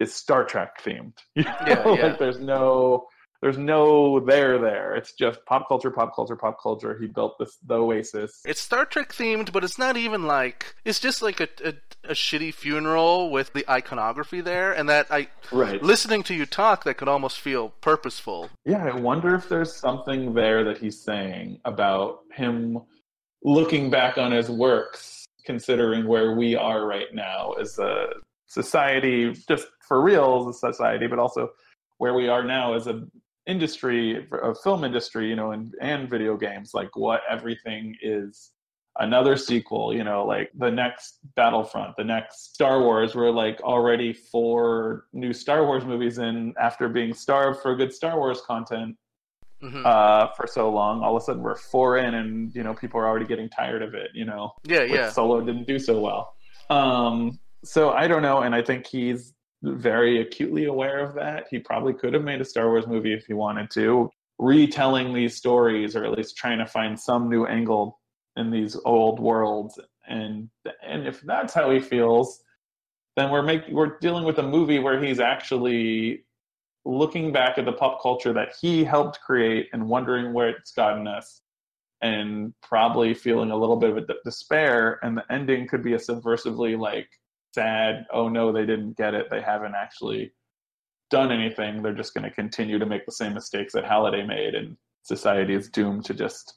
is Star Trek themed. You know? yeah, yeah. like there's no there's no there there. It's just pop culture, pop culture, pop culture. He built this the Oasis. It's Star Trek themed, but it's not even like it's just like a, a, a shitty funeral with the iconography there, and that I right. listening to you talk, that could almost feel purposeful. Yeah, I wonder if there's something there that he's saying about him looking back on his works, considering where we are right now as a society, just for real as a society, but also where we are now as a industry of film industry you know and and video games like what everything is another sequel you know like the next battlefront the next star wars. We're like already four new star wars movies in after being starved for good star wars content mm-hmm. uh, for so long. All of a sudden we're four in and you know people are already getting tired of it you know yeah yeah. Solo didn't do so well. Um so i don't know and i think he's very acutely aware of that. He probably could have made a Star Wars movie if he wanted to, retelling these stories or at least trying to find some new angle in these old worlds. And and if that's how he feels, then we're making we're dealing with a movie where he's actually looking back at the pop culture that he helped create and wondering where it's gotten us and probably feeling a little bit of a despair and the ending could be a subversively like sad, oh no, they didn't get it. They haven't actually done anything. They're just going to continue to make the same mistakes that Halliday made, and society is doomed to just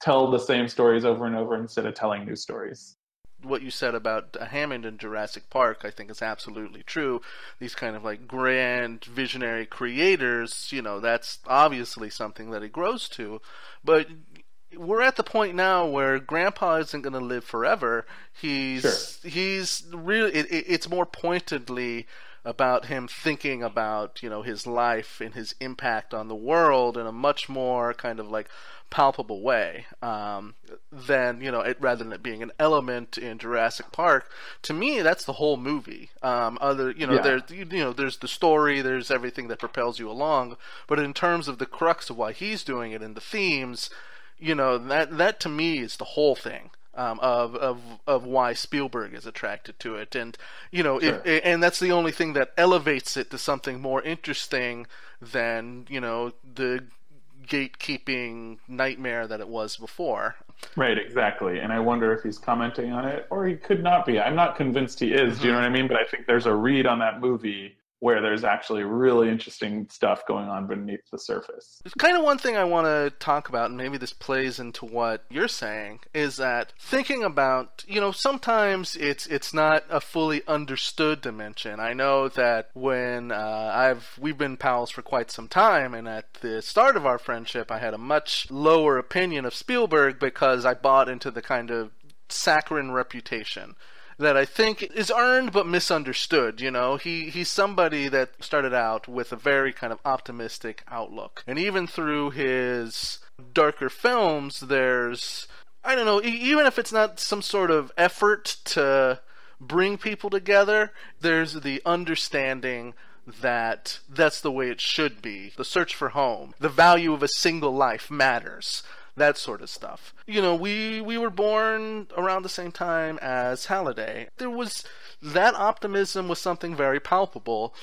tell the same stories over and over instead of telling new stories. What you said about Hammond and Jurassic Park, I think is absolutely true. These kind of like grand visionary creators, you know, that's obviously something that he grows to. But we're at the point now where grandpa isn't going to live forever he's sure. he's really it, it, it's more pointedly about him thinking about you know his life and his impact on the world in a much more kind of like palpable way um, than you know it, rather than it being an element in Jurassic Park. To me, that's the whole movie. Um, other you know Yeah. there's you know there's the story, there's everything that propels you along, but in terms of the crux of why he's doing it and the themes, you know that that to me is the whole thing. Um, of of of why Spielberg is attracted to it, and you know, Sure. if, and that's the only thing that elevates it to something more interesting than you know the gatekeeping nightmare that it was before. Right, exactly. And I wonder if he's commenting on it or he could not be. I'm not convinced he is. Do you know what I mean? But I think there's a read on that movie where there's actually really interesting stuff going on beneath the surface. There's kind of one thing I want to talk about, and maybe this plays into what you're saying, is that thinking about, you know, sometimes it's it's not a fully understood dimension. I know that when uh, I've we've been pals for quite some time, and at the start of our friendship, I had a much lower opinion of Spielberg because I bought into the kind of saccharine reputation that I think is earned but misunderstood. You know, he he's somebody that started out with a very kind of optimistic outlook, and even through his darker films, there's I don't know, even if it's not some sort of effort to bring people together, there's the understanding that that's the way it should be. The search for home, the value of a single life matters. That sort of stuff. You know, we we were born around the same time as Halliday. There was that optimism was something very palpable,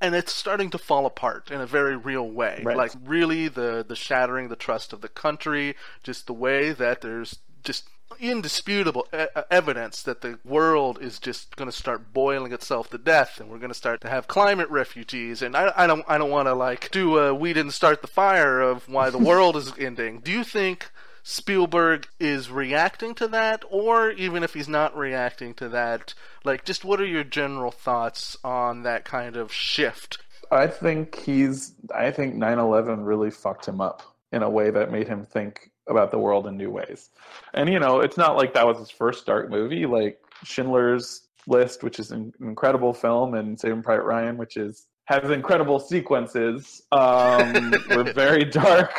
and it's starting to fall apart in a very real way. Right. Like really the the shattering the trust of the country, just the way that there's just indisputable evidence that the world is just going to start boiling itself to death, and we're going to start to have climate refugees. And I, I don't, I don't want to like do a we didn't start the fire of why the world is ending. Do you think Spielberg is reacting to that, or even if he's not reacting to that, like just what are your general thoughts on that kind of shift? I think he's I think 9/11 really fucked him up in a way that made him think about the world in new ways. And you know, it's not like that was his first dark movie like Schindler's List, which is an incredible film and Saving Private Ryan, which is has incredible sequences. Um were very dark,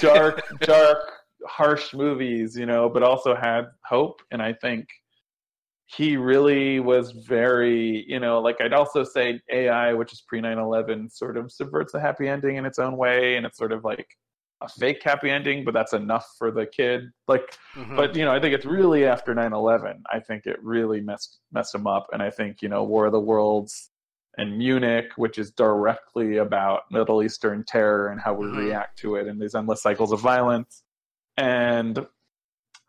dark, dark, harsh movies, you know, but also had hope and I think he really was very, you know, like I'd also say AI, which is pre 9 11, sort of subverts the happy ending in its own way. And it's sort of like a fake happy ending, but that's enough for the kid. Like, Mhm. but, you know, I think it's really after 9 11. I think it really messed, messed him up. And I think, you know, War of the Worlds and Munich, which is directly about Middle Eastern terror and how we Mhm. react to it and these endless cycles of violence. And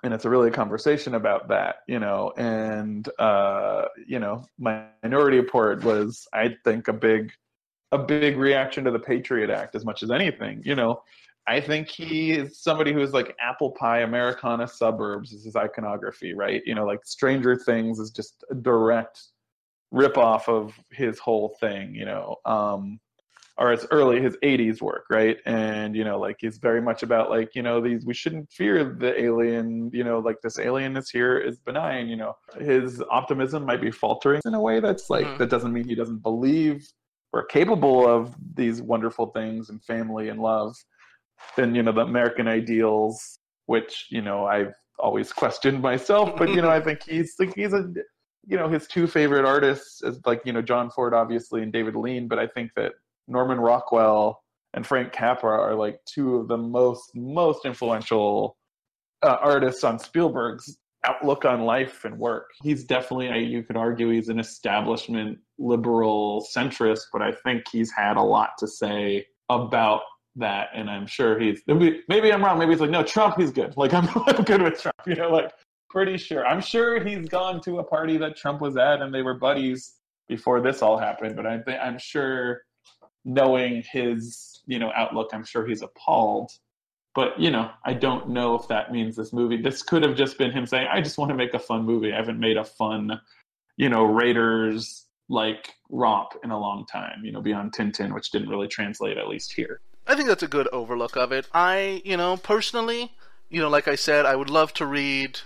and it's a really a conversation about that, you know. And uh, you know, Minority Report was, I think, a big, a big reaction to the Patriot Act as much as anything. You know, I think he is somebody who is like apple pie Americana suburbs is his iconography, right? You know, like Stranger Things is just a direct rip off of his whole thing. You know. Um, or his early his 80s work right and you know like he's very much about like you know these we shouldn't fear the alien you know like this alienness here is benign you know his optimism might be faltering in a way that's like Mhm. that doesn't mean he doesn't believe we're capable of these wonderful things and family and love and you know the american ideals which you know i've always questioned myself but you know i think he's like he's a you know his two favorite artists is like you know john ford obviously and david lean but i think that Norman Rockwell and Frank Capra are like two of the most most influential uh, artists on Spielberg's outlook on life and work. He's definitely, I- you could argue, he's an establishment liberal centrist, but I think he's had a lot to say about that, and I'm sure he's maybe, I'm wrong. Maybe he's like, no, Trump, he's good. Like I'm, I'm good with Trump. You know, like pretty sure. I'm sure he's gone to a party that Trump was at, and they were buddies before this all happened. But I think I'm sure knowing his you know outlook i'm sure he's appalled but you know i don't know if that means this movie this could have just been him saying i just want to make a fun movie i haven't made a fun you know raiders like romp in a long time you know beyond tintin which didn't really translate at least here I think that's a good overlook of it. I, you know, personally, you know, like I said, I would love to read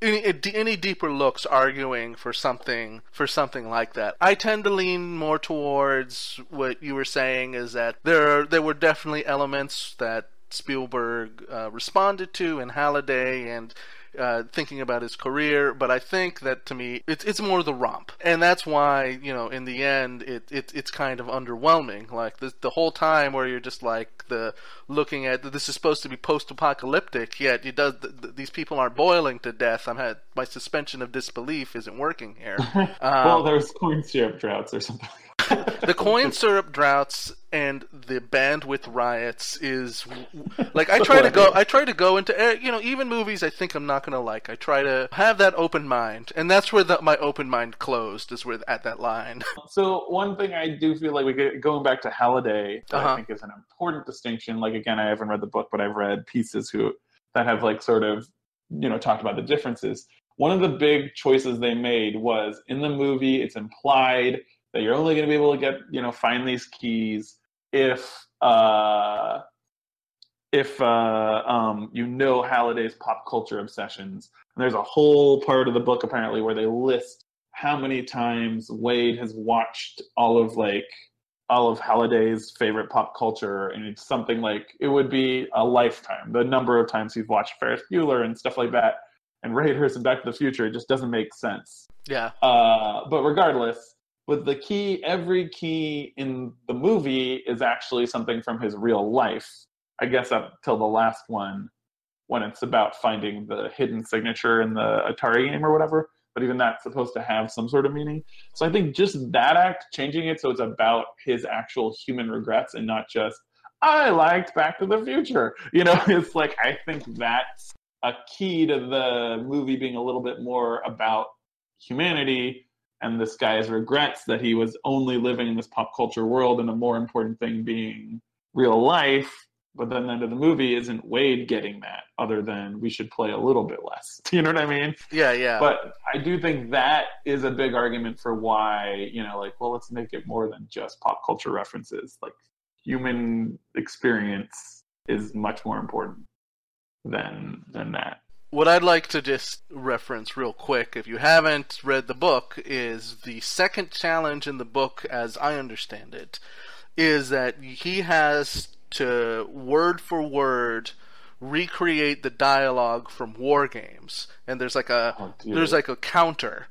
any, any deeper looks arguing for something for something like that. I tend to lean more towards what you were saying is that there there were definitely elements that Spielberg uh, responded to in Halliday and uh, thinking about his career, but I think that to me it's it's more the romp, and that's why you know in the end it, it it's kind of underwhelming. Like the the whole time where you're just like the looking at this is supposed to be post-apocalyptic, yet you does these people aren't boiling to death. I'm had my suspension of disbelief isn't working here. Um, well, there's corn syrup droughts or something the coin syrup droughts and the bandwidth riots is like I try to go I try to go into eh, you know even movies I think I'm not going to like I try to have that open mind and that's where the, my open mind closed is where at that line. So one thing I do feel like we get, going back to Halliday uh-huh. I think is an important distinction like again I haven't read the book but I've read pieces who that have like sort of you know talked about the differences. One of the big choices they made was in the movie it's implied that you're only going to be able to get you know find these keys if uh, if uh, um, you know Halliday's pop culture obsessions. And there's a whole part of the book apparently where they list how many times Wade has watched all of like all of Halliday's favorite pop culture, and it's something like it would be a lifetime. The number of times he's watched Ferris Bueller and stuff like that, and Raiders and Back to the Future, it just doesn't make sense. Yeah. Uh, but regardless, with the key every key in the movie is actually something from his real life. I guess up till the last one when it's about finding the hidden signature in the atari game or whatever but even that's supposed to have some sort of meaning. So i think just that act changing it so it's about his actual human regrets and not just i liked back to the future. You know it's like i think that's a key to the movie being a little bit more about humanity and this guy's regrets that he was only living in this pop culture world and a more important thing being real life but then the end of the movie isn't wade getting that other than we should play a little bit less. You know what i mean? Yeah yeah. But i do think that is a big argument for why you know like well let's make it more than just pop culture references. Like human experience is much more important than than that what I'd like to just reference real quick, if you haven't read the book, is the second challenge in the book, as I understand it, is that he has to word for word recreate the dialogue from war games, and there's like a oh, there's like a counter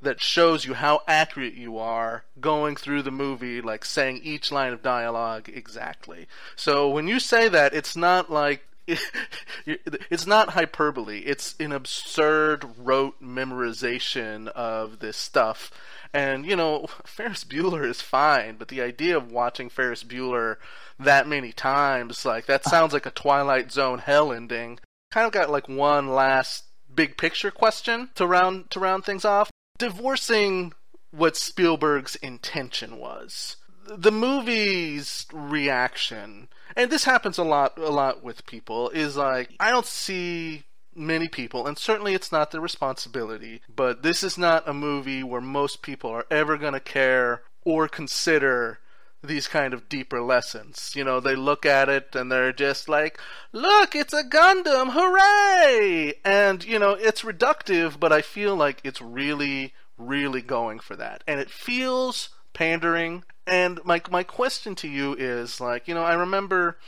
that shows you how accurate you are going through the movie, like saying each line of dialogue exactly. So when you say that, it's not like it's not hyperbole. It's an absurd rote memorization of this stuff. And, you know, Ferris Bueller is fine, but the idea of watching Ferris Bueller that many times, like, that sounds like a Twilight Zone hell ending. Kind of got, like, one last big picture question to round, to round things off. Divorcing what Spielberg's intention was. The movie's reaction and this happens a lot a lot with people is like I don't see many people, and certainly it's not their responsibility, but this is not a movie where most people are ever going to care or consider these kind of deeper lessons. You know, they look at it and they're just like, look, it's a Gundam, hooray! And, you know, it's reductive, but I feel like it's really, really going for that. And it feels pandering. And my my question to you is like, you know, I remember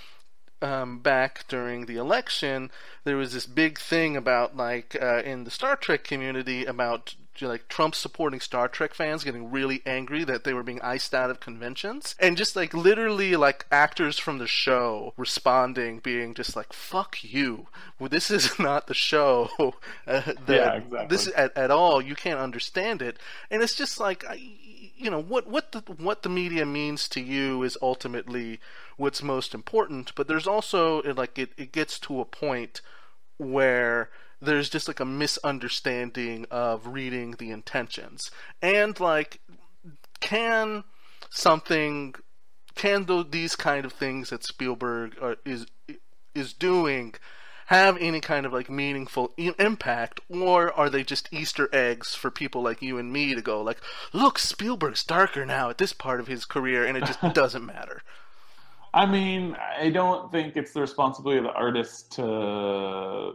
um, back during the election, there was this big thing about like uh, in the Star Trek community about like Trump supporting Star Trek fans getting really angry that they were being iced out of conventions, and just like literally like actors from the show responding, being just like "fuck you," well, this is not the show. Uh, yeah, exactly. This is at, at all. You can't understand it, and it's just like. I, you know what what the what the media means to you is ultimately what's most important but there's also like it, it gets to a point where there's just like a misunderstanding of reading the intentions. And like can something can these kind of things that Spielberg are, is is doing have any kind of like meaningful impact, or are they just Easter eggs for people like you and me to go like, look, Spielberg's darker now at this part of his career, and it just doesn't matter. I mean, I don't think it's the responsibility of the artist to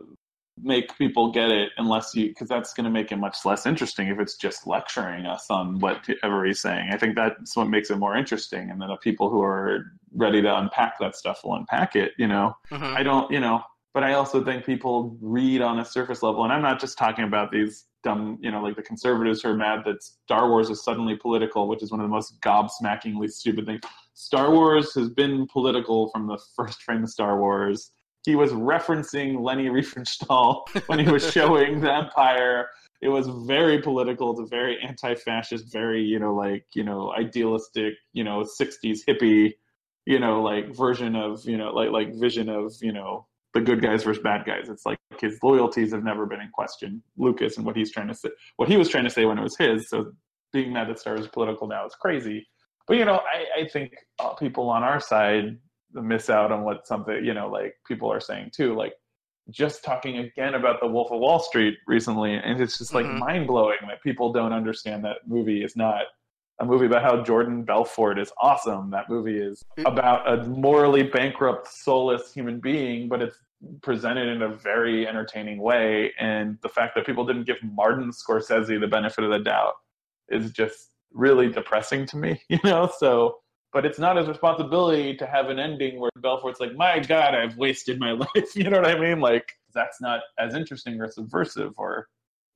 make people get it unless you because that's going to make it much less interesting if it's just lecturing us on whatever he's saying. I think that's what makes it more interesting, and then the people who are ready to unpack that stuff will unpack it. You know, mm-hmm. I don't, you know, but I also think people read on a surface level, and I'm not just talking about these dumb, you know, like the conservatives who are mad that Star Wars is suddenly political, which is one of the most gobsmackingly stupid things. Star Wars has been political from the first frame of Star Wars. He was referencing Leni Riefenstahl when he was showing the Empire. It was very political. It's a very anti-fascist, very you know like you know idealistic, you know '60s hippie, you know like version of you know like like vision of you know the good guys versus bad guys. It's like his loyalties have never been in question. Lucas and what he's trying to say, what he was trying to say when it was his. So being that Star is political now is crazy. But you know, I, I think people on our side miss out on what something you know, like people are saying too. Like just talking again about the Wolf of Wall Street recently, and it's just like mm-hmm. mind blowing that people don't understand that movie is not a movie about how Jordan Belfort is awesome. That movie is about a morally bankrupt, soulless human being, but it's presented in a very entertaining way. And the fact that people didn't give Martin Scorsese the benefit of the doubt is just really depressing to me, you know? So, but it's not his responsibility to have an ending where Belfort's like, my God, I've wasted my life. You know what I mean? Like, that's not as interesting or subversive or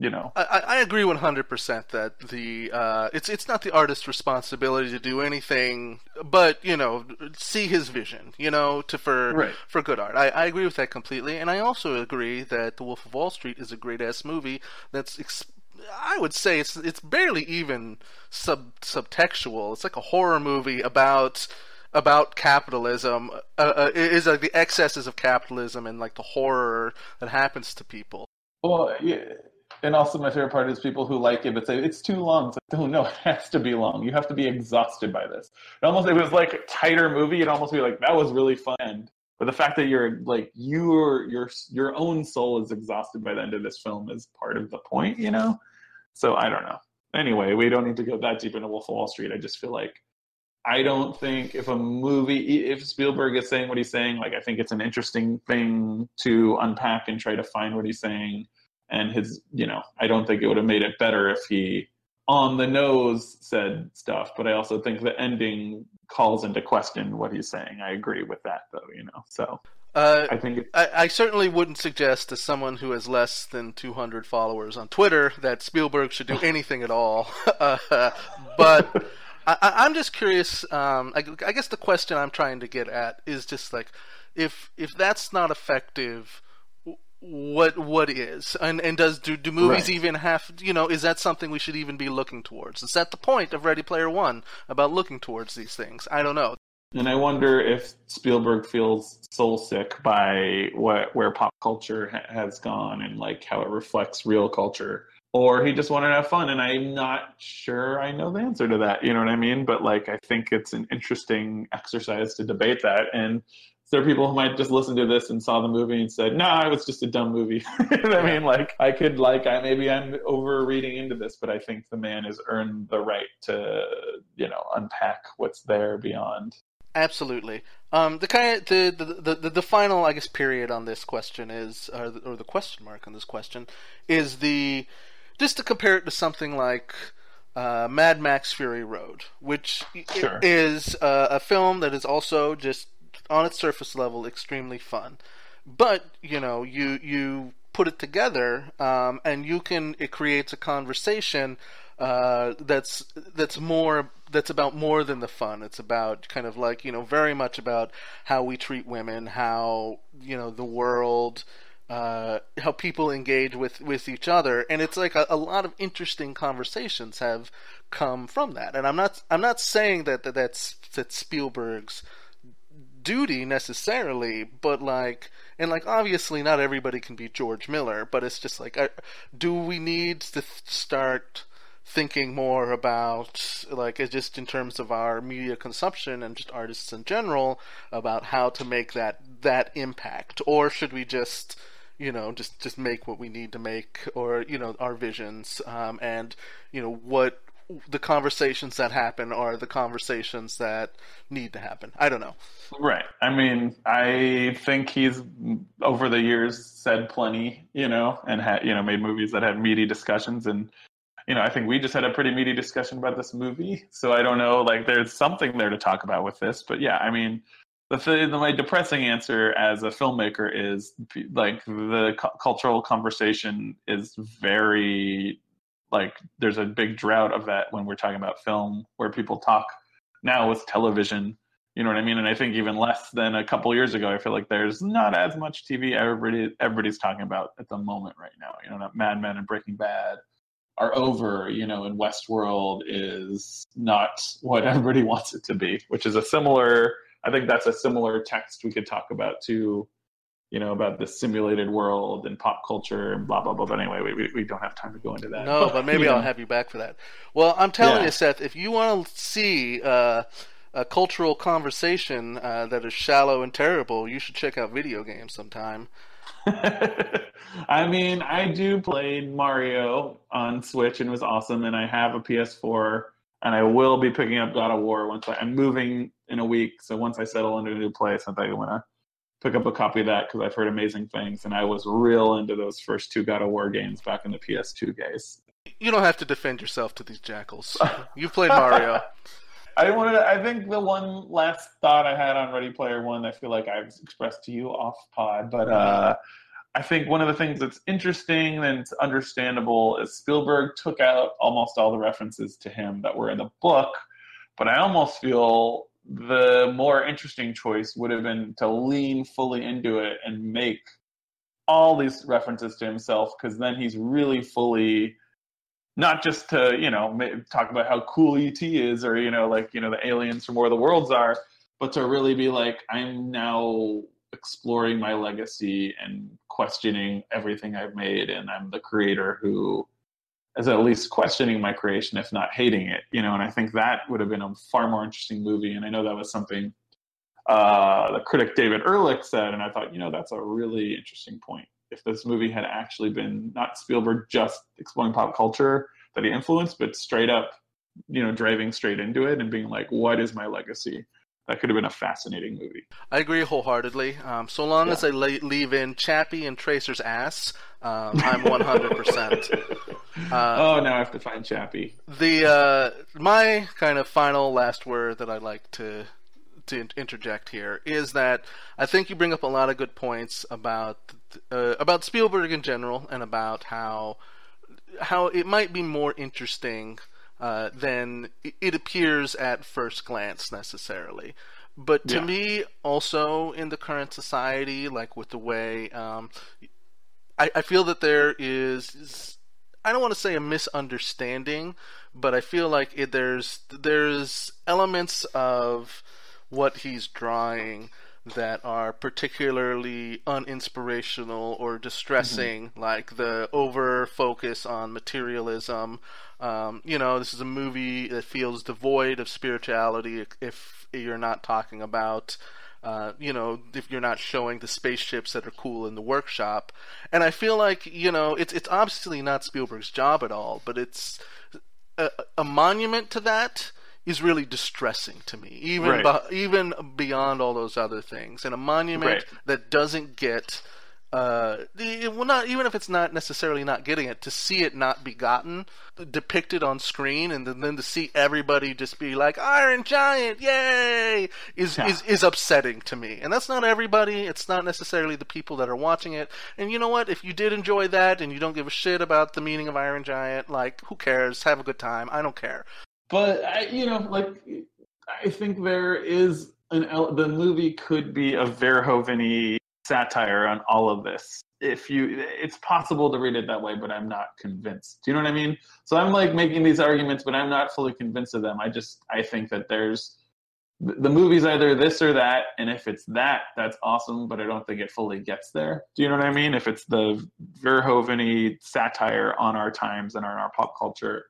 you know. I, I agree one hundred percent that the uh, it's it's not the artist's responsibility to do anything, but you know, see his vision, you know, to for right. for good art. I, I agree with that completely, and I also agree that The Wolf of Wall Street is a great ass movie that's. Ex- I would say it's it's barely even sub subtextual. It's like a horror movie about about capitalism uh, uh, is like the excesses of capitalism and like the horror that happens to people. Well, yeah, and also, my favorite part is people who like it but say it's too long. It's like, oh no, it has to be long. You have to be exhausted by this. It almost, it was like a tighter movie. It'd almost be like that was really fun. But the fact that you're like your your your own soul is exhausted by the end of this film is part of the point, you know. So I don't know. Anyway, we don't need to go that deep into Wolf of Wall Street. I just feel like I don't think if a movie, if Spielberg is saying what he's saying, like I think it's an interesting thing to unpack and try to find what he's saying and his you know i don't think it would have made it better if he on the nose said stuff but i also think the ending calls into question what he's saying i agree with that though you know so uh, I think I, I, certainly wouldn't suggest to someone who has less than 200 followers on Twitter that Spielberg should do anything at all. Uh, but I, am just curious. Um, I, I, guess the question I'm trying to get at is just like, if if that's not effective, what what is? And and does do, do movies right. even have you know is that something we should even be looking towards? Is that the point of ready player one about looking towards these things? I don't know. And i wonder if spielberg feels soul sick by what where pop culture ha- has gone and like how it reflects real culture. Or he just wanted to have fun and i'm not sure i know the answer to that you know what i mean? But like i think it's an interesting exercise to debate that and there are people who might just listen to this and saw the movie and said, "No, nah, it was just a dumb movie." I mean, like I could like I maybe I'm over reading into this, but I think the man has earned the right to you know unpack what's there beyond. Absolutely. Um, the kind of the, the, the the final I guess period on this question is, or the, or the question mark on this question is the just to compare it to something like. Uh, Mad Max Fury Road, which sure. is uh, a film that is also just on its surface level extremely fun. But you know, you you put it together, um, and you can it creates a conversation uh, that's that's more that's about more than the fun. It's about kind of like you know very much about how we treat women, how you know the world. Uh, how people engage with, with each other, and it's like a, a, lot of interesting conversations have come from that. And I'm not I'm not saying that, that that's that Spielberg's duty necessarily, but like, and like, obviously, not everybody can be George Miller, but it's just like, do we need to th- start thinking more about, like, just in terms of our media consumption and just artists in general, about how to make that that impact, or should we just you know just just make what we need to make or you know our visions um, and you know what the conversations that happen are the conversations that need to happen. I don't know. Right. I mean, I think he's over the years said plenty, you know, and had you know made movies that had meaty discussions, and you know, I think we just had a pretty meaty discussion about this movie. So I don't know, like, there's something there to talk about with this, but yeah, I mean. The, the my depressing answer as a filmmaker is like the cu- cultural conversation is very like there's a big drought of that when we're talking about film where people talk now with television you know what i mean? And i think even less than a couple years ago i feel like there's not as much tv everybody everybody's talking about at the moment right now. You know mad men and breaking bad are over you know and westworld is not what everybody wants it to be which is a similar i think that's a similar text we could talk about too you know, about the simulated world and pop culture and blah blah blah. But anyway, we we don't have time to go into that. No, but, but maybe I'll have you back for that. Well, I'm telling yeah. you, Seth, if you want to see uh, a cultural conversation uh, that is shallow and terrible, you should check out video games sometime. I mean, I do play Mario on Switch and it was awesome, and I have a PS4, and I will be picking up God of War once I, am moving in a week. So once I settle into a new place, I think I want to pick up a copy of that because I've heard amazing things, and I was real into those first two God of War games back in the PS2 days. You don't have to defend yourself to these jackals. You've played Mario. I wanted. To, I think the one last thought I had on Ready Player One, I feel like I've expressed to you off pod, but uh, I think one of the things that's interesting and understandable is Spielberg took out almost all the references to him that were in the book, but I almost feel the more interesting choice would have been to lean fully into it and make all these references to himself because then he's really fully not just to you know talk about how cool E.T. is or you know like you know the aliens from where the worlds are but to really be like i'm now exploring my legacy and questioning everything i've made and i'm the creator who as at least questioning my creation, if not hating it, you know. And I think that would have been a far more interesting movie. And I know that was something uh, the critic David Ehrlich said, and I thought, you know, that's a really interesting point. If this movie had actually been not Spielberg just exploring pop culture that he influenced, but straight up, you know, driving straight into it and being like, what is my legacy? that could have been a fascinating movie. I agree wholeheartedly. Um, so long yeah. as they leave in Chappie and Tracer's ass, um, I'm 100%. Uh, oh, now I have to find Chappie. The uh, my kind of final last word that I'd like to to interject here is that I think you bring up a lot of good points about uh, about Spielberg in general and about how how it might be more interesting uh, than it appears at first glance necessarily. But to yeah. me, also in the current society, like with the way um, I, I, feel that there is I don't want to say a misunderstanding, but I feel like it, there's there's elements of what he's drawing that are particularly uninspirational or distressing, mm-hmm. like the over focus on materialism. Um, you know, this is a movie that feels devoid of spirituality if you're not talking about. Uh, you know, if you're not showing the spaceships that are cool in the workshop, and I feel like you know it's it's obviously not Spielberg's job at all, but it's a, a monument to that is really distressing to me, even right. be, even beyond all those other things. And a monument right. that doesn't get, uh, well, not even if it's not necessarily not getting it, to see it not be gotten, depicted on screen, and then, then to see everybody just be like Iron Giant, yay, is yeah. is is upsetting to me. And that's not everybody. It's not necessarily the people that are watching it. And you know what? If you did enjoy that and you don't give a shit about the meaning of Iron Giant, like who cares? Have a good time. I don't care. But I, you know, like I think there is an the movie could be a Verhoeven satire on all of this. If you, it's possible to read it that way, but I'm not convinced. Do you know what I mean? So I'm like making these arguments, but I'm not fully convinced of them. I just I think that there's the movie's either this or that, and if it's that, that's awesome. But I don't think it fully gets there. Do you know what I mean? If it's the Verhoeven satire on our times and on our pop culture,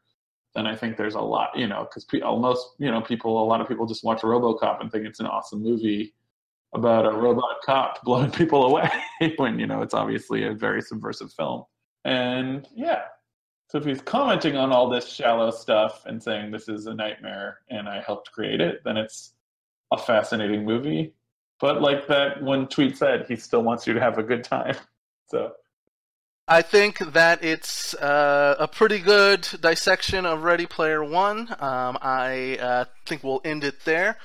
then I think there's a lot, you know, because almost, you know, people, a lot of people just watch RoboCop and think it's an awesome movie about a robot cop blowing people away when, you know, it's obviously a very subversive film. And yeah, So if he's commenting on all this shallow stuff and saying this is a nightmare and I helped create it, then it's a fascinating movie. But like that one tweet said, he still wants you to have a good time. So I think that it's uh, a pretty good dissection of Ready Player One. Um, I uh, think we'll end it there.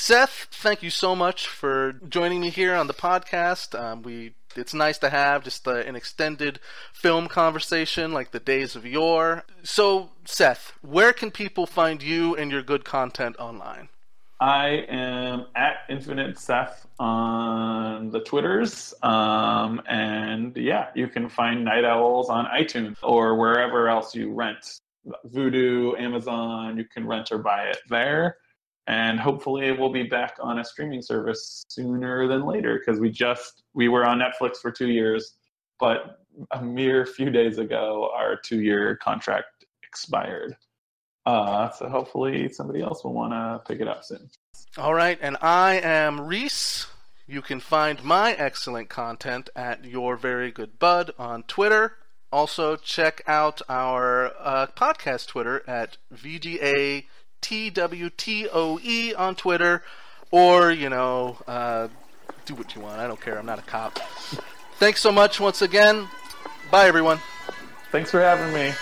Seth, thank you so much for joining me here on the podcast. Um, we it's nice to have just uh, an extended film conversation like the days of yore. So, Seth, where can people find you and your good content online? I am at Infinite Seth on the Twitters. Um, and yeah, you can find Night Owls on iTunes or wherever else you rent. Vudu, Amazon, you can rent or buy it there. And hopefully we'll be back on a streaming service sooner than later because we just we were on Netflix for two years, but a mere few days ago our two year contract expired. Uh, so hopefully somebody else will want to pick it up soon. All right, and I am Reese. You can find my excellent content at Your Very Good Bud on Twitter. Also, check out our uh, podcast Twitter at VGA TWTOE on Twitter, or, you know, uh, do what you want. I don't care. I'm not a cop. Thanks so much once again. Bye, everyone. Thanks for having me.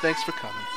Thanks for coming.